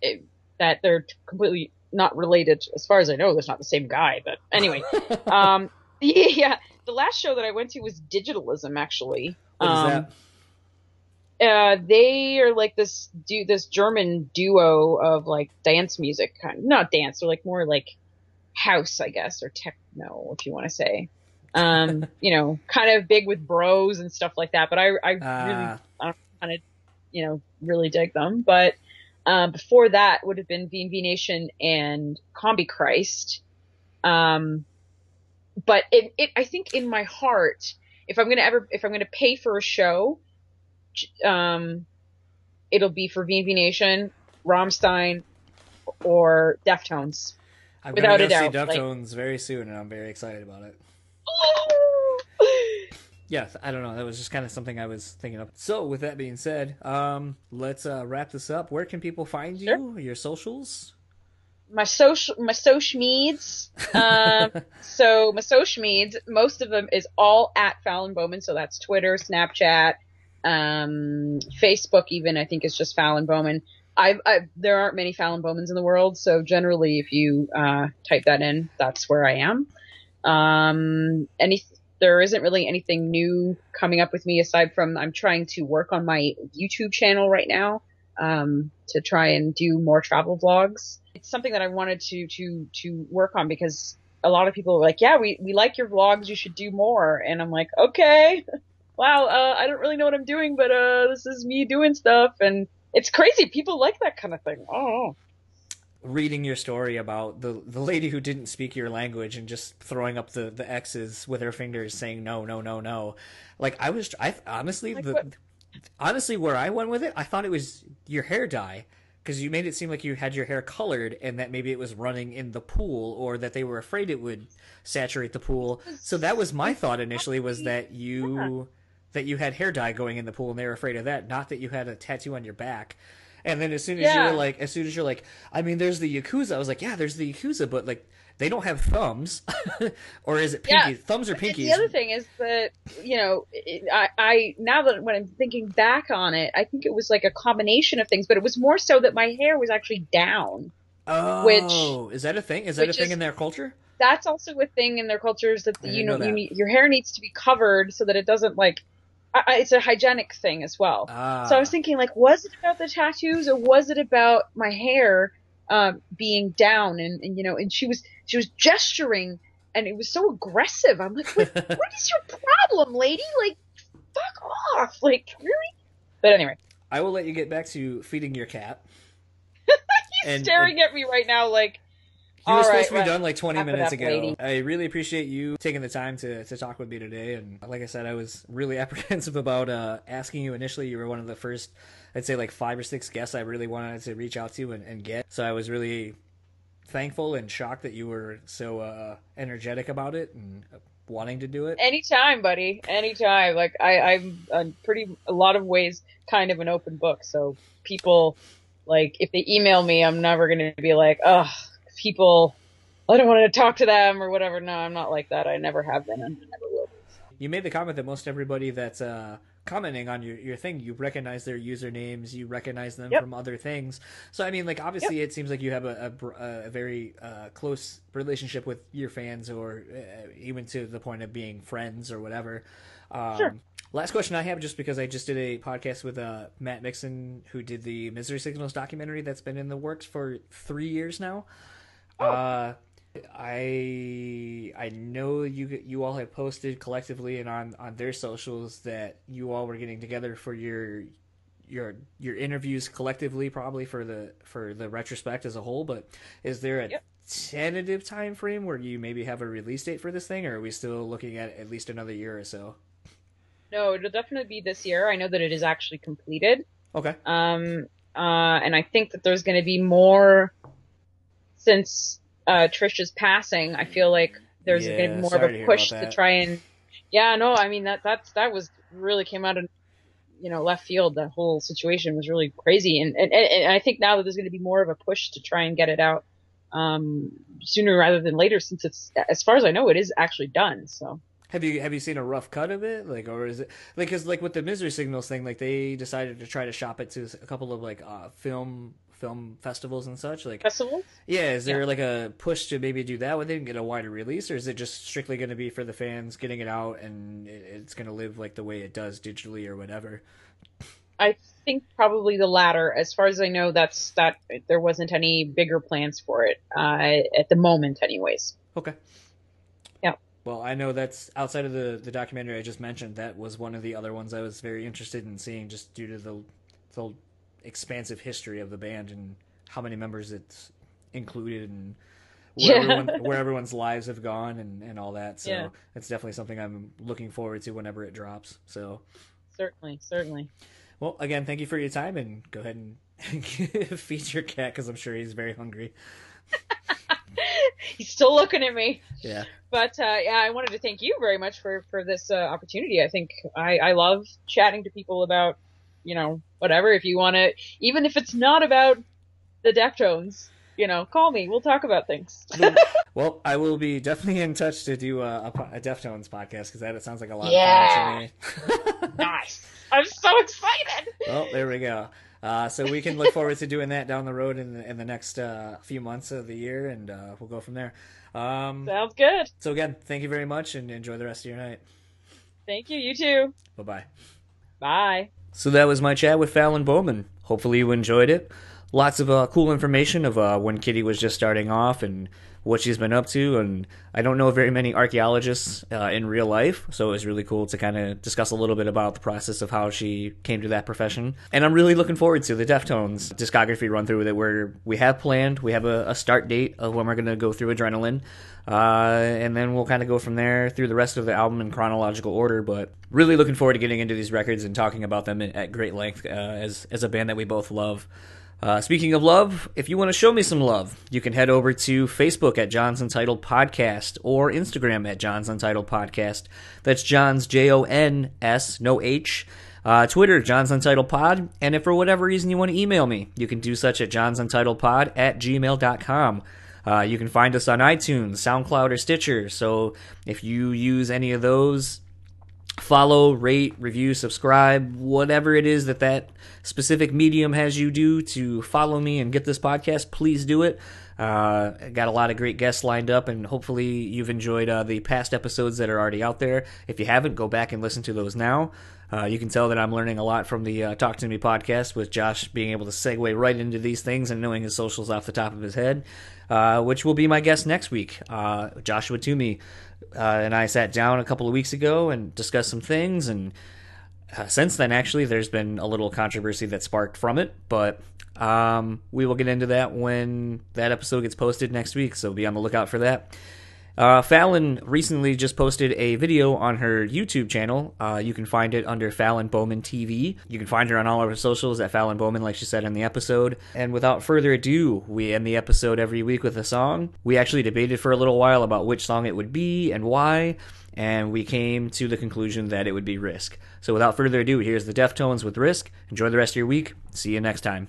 it- that they're completely not related. As far as I know, there's not the same guy. But anyway, um, yeah. The last show that I went to was Digitalism, actually. What is um, that? uh they are like this do this german duo of like dance music kind of, not dance they're like more like house i guess or techno if you want to say um you know kind of big with bros and stuff like that but i i really Ah, kind of you know really dig them. But um before that would have been VNV Nation and Combichrist. Um but it, it I think in my heart if I'm gonna ever if I'm gonna pay for a show um it'll be for VNV Nation Rammstein or Deftones. I'm without gonna a go see doubt, like- Deftones very soon, and I'm very excited about it. Yeah, I don't know. That was just kind of something I was thinking of. So, with that being said, um, let's uh, wrap this up. Where can people find you? Your socials? my social my social meds. Um, so my social meds, most of them is all at Fallon Bowman. So that's Twitter, Snapchat, um, Facebook. Even I think is just Fallon Bowman. I've, i there aren't many Fallon Bowmans in the world, so generally, if you uh, type that in, that's where I am. Um, any there isn't really anything new coming up with me aside from I'm trying to work on my YouTube channel right now um, to try and do more travel vlogs. It's something that I wanted to to to work on because a lot of people are like, "Yeah, we we like your vlogs. You should do more." And I'm like, "Okay, wow. Uh, I don't really know what I'm doing, but uh, this is me doing stuff, and it's crazy. People like that kind of thing. Oh, Reading your story about the the lady who didn't speak your language and just throwing up the, the X's with her fingers, saying no, no, no, no. Like I was, I honestly, Like the what? honestly where I went with it, I thought it was your hair dye because you made it seem like you had your hair colored and that maybe it was running in the pool or that they were afraid it would saturate the pool. So that was my thought initially was that you that you had hair dye going in the pool and they were afraid of that, not that you had a tattoo on your back. And then as soon as Yeah. you're like, as soon as you're like, I mean, there's the Yakuza. I was like, yeah, there's the Yakuza, but like, they don't have thumbs, or is it pinky? Yeah. Thumbs or pinkies? the other thing is that you know, I, I now that when I'm thinking back on it, I think it was like a combination of things, but it was more so that my hair was actually down. oh, which is that a thing? Is that a thing is- in their culture? That's also a thing in their cultures that I you know, know you need, your hair needs to be covered so that it doesn't like. I, it's a hygienic thing as well. Ah, So I was thinking, like, was it about the tattoos or was it about my hair um, being down? And, and you know, and she was she was gesturing, and it was so aggressive. I'm like, what, what is your problem, lady? Like, fuck off! Like, really? But anyway, I will let you get back to feeding your cat. he's And- staring at me right now, like, Was All supposed right, to be right. done like 20 Wrap minutes up, ago. lady. I really appreciate you taking the time to, to talk with me today. And like I said, I was really apprehensive about uh, asking you initially. You were one of the first, I'd say, like five or six guests I really wanted to reach out to and, and get. So I was really thankful and shocked that you were so uh, energetic about it and wanting to do it. anytime, buddy, anytime. Like, I, I'm a pretty a lot of ways kind of an open book. So people, like, if they email me, I'm never gonna be like, ugh, people. I don't want to talk to them or whatever. No, I'm not like that. I never have been and I never will. You made the comment that most everybody that's uh, commenting on your, your thing, you recognize their usernames, you recognize them Yep. from other things. So, I mean, like, obviously, it seems like you have a, a, a very uh, close relationship with your fans, or uh, even to the point of being friends or whatever. Um, Sure. Last question I have, just because I just did a podcast with uh, Matt Mixon, who did the Misery Signals documentary that's been in the works for three years now. Uh, I I know you you all have posted collectively and on on their socials that you all were getting together for your your your interviews collectively probably for the for the retrospect as a whole but is there a Yep. tentative time frame where you maybe have a release date for this thing or are we still looking at at least another year or so No, it'll definitely be this year. I know that it is actually completed. okay Um, uh, and I think that there's going to be more since uh, Trisha's passing. I feel like there's Yeah, going to be more of a push about to try and Yeah, no, I mean that that's that was really came out of you know left field. That whole situation was really crazy, and and, and I think now that there's going to be more of a push to try and get it out um, sooner rather than later, since it's as far as I know, it is actually done. So. Have you have you seen a rough cut of it, like, or is it like, cause like with the misery signals thing, like they decided to try to shop it to a couple of like uh, film film festivals and such, like festivals. Yeah, is there yeah. like a push to maybe do that with it and get a wider release, or is it just strictly going to be for the fans getting it out and it's going to live like the way it does digitally or whatever? I think probably the latter. As far as I know, that's that. There wasn't any bigger plans for it uh, at the moment, anyways. Okay. Yeah. Well, I know that's outside of the the documentary I just mentioned. That was one of the other ones I was very interested in seeing, just due to the the expansive history of the band and how many members it's included and where, yeah. everyone, where everyone's lives have gone and, and all that. So yeah. it's definitely something I'm looking forward to whenever it drops. So certainly, certainly. Well, again, thank you for your time, and go ahead and feed your cat because I'm sure he's very hungry. he's still looking at me. Yeah. But uh, yeah, I wanted to thank you very much for for this uh, opportunity. I think I I love chatting to people about you know whatever. If you want to, even if it's not about the Deftones, you know, call me. We'll talk about things. well, I will be definitely in touch to do a, a, a Deftones podcast because that it sounds like a lot yeah. of fun to me. nice. I'm so excited. Well, there we go. Uh, so we can look forward to doing that down the road in the, in the next uh, few months of the year, and uh, we'll go from there. Um, Sounds good. So again, thank you very much, and enjoy the rest of your night. Thank you. You too. Bye bye bye. So that was my chat with Fallon Bowman. Hopefully you enjoyed it. Lots of uh, cool information of uh, when Kittie was just starting off and what she's been up to. And I don't know very many archaeologists uh, in real life, so it was really cool to kind of discuss a little bit about the process of how she came to that profession. And I'm really looking forward to the Deftones discography run through that where we have planned. We have a, a start date of when we're going to go through Adrenaline. Uh, and then we'll kind of go from there through the rest of the album in chronological order. But really looking forward to getting into these records and talking about them at great length uh, as as a band that we both love. Uh, speaking of love, if you want to show me some love, you can head over to Facebook at John's Untitled Podcast or Instagram at John's Untitled Podcast. That's John's J O N S, no H. Uh, Twitter, John's Untitled Pod. And if for whatever reason you want to email me, you can do such at John's Untitled Pod at gmail.com. Uh, you can find us on iTunes, SoundCloud, or Stitcher. So if you use any of those, follow, rate, review, subscribe, whatever it is that that specific medium has you do to follow me and get this podcast, please do it. Uh, got a lot of great guests lined up, and hopefully you've enjoyed uh, the past episodes that are already out there. If you haven't, go back and listen to those now. Uh, you can tell that I'm learning a lot from the uh, Talk to Me podcast with Josh being able to segue right into these things and knowing his socials off the top of his head, uh, which will be my guest next week. Uh, Joshua Toomey uh, and I sat down a couple of weeks ago and discussed some things. And uh, since then, actually, there's been a little controversy that sparked from it. But um, we will get into that when that episode gets posted next week. So be on the lookout for that. Uh, Fallon recently just posted a video on her YouTube channel. Uh, you can find it under Fallon Bowman TV. You can find her on all of her socials at Fallon Bowman, like she said in the episode. And without further ado, we end the episode every week with a song. We actually debated for a little while about which song it would be and why, and we came to the conclusion that it would be Risk. So without further ado, here's the Deftones with Risk. Enjoy the rest of your week. See you next time.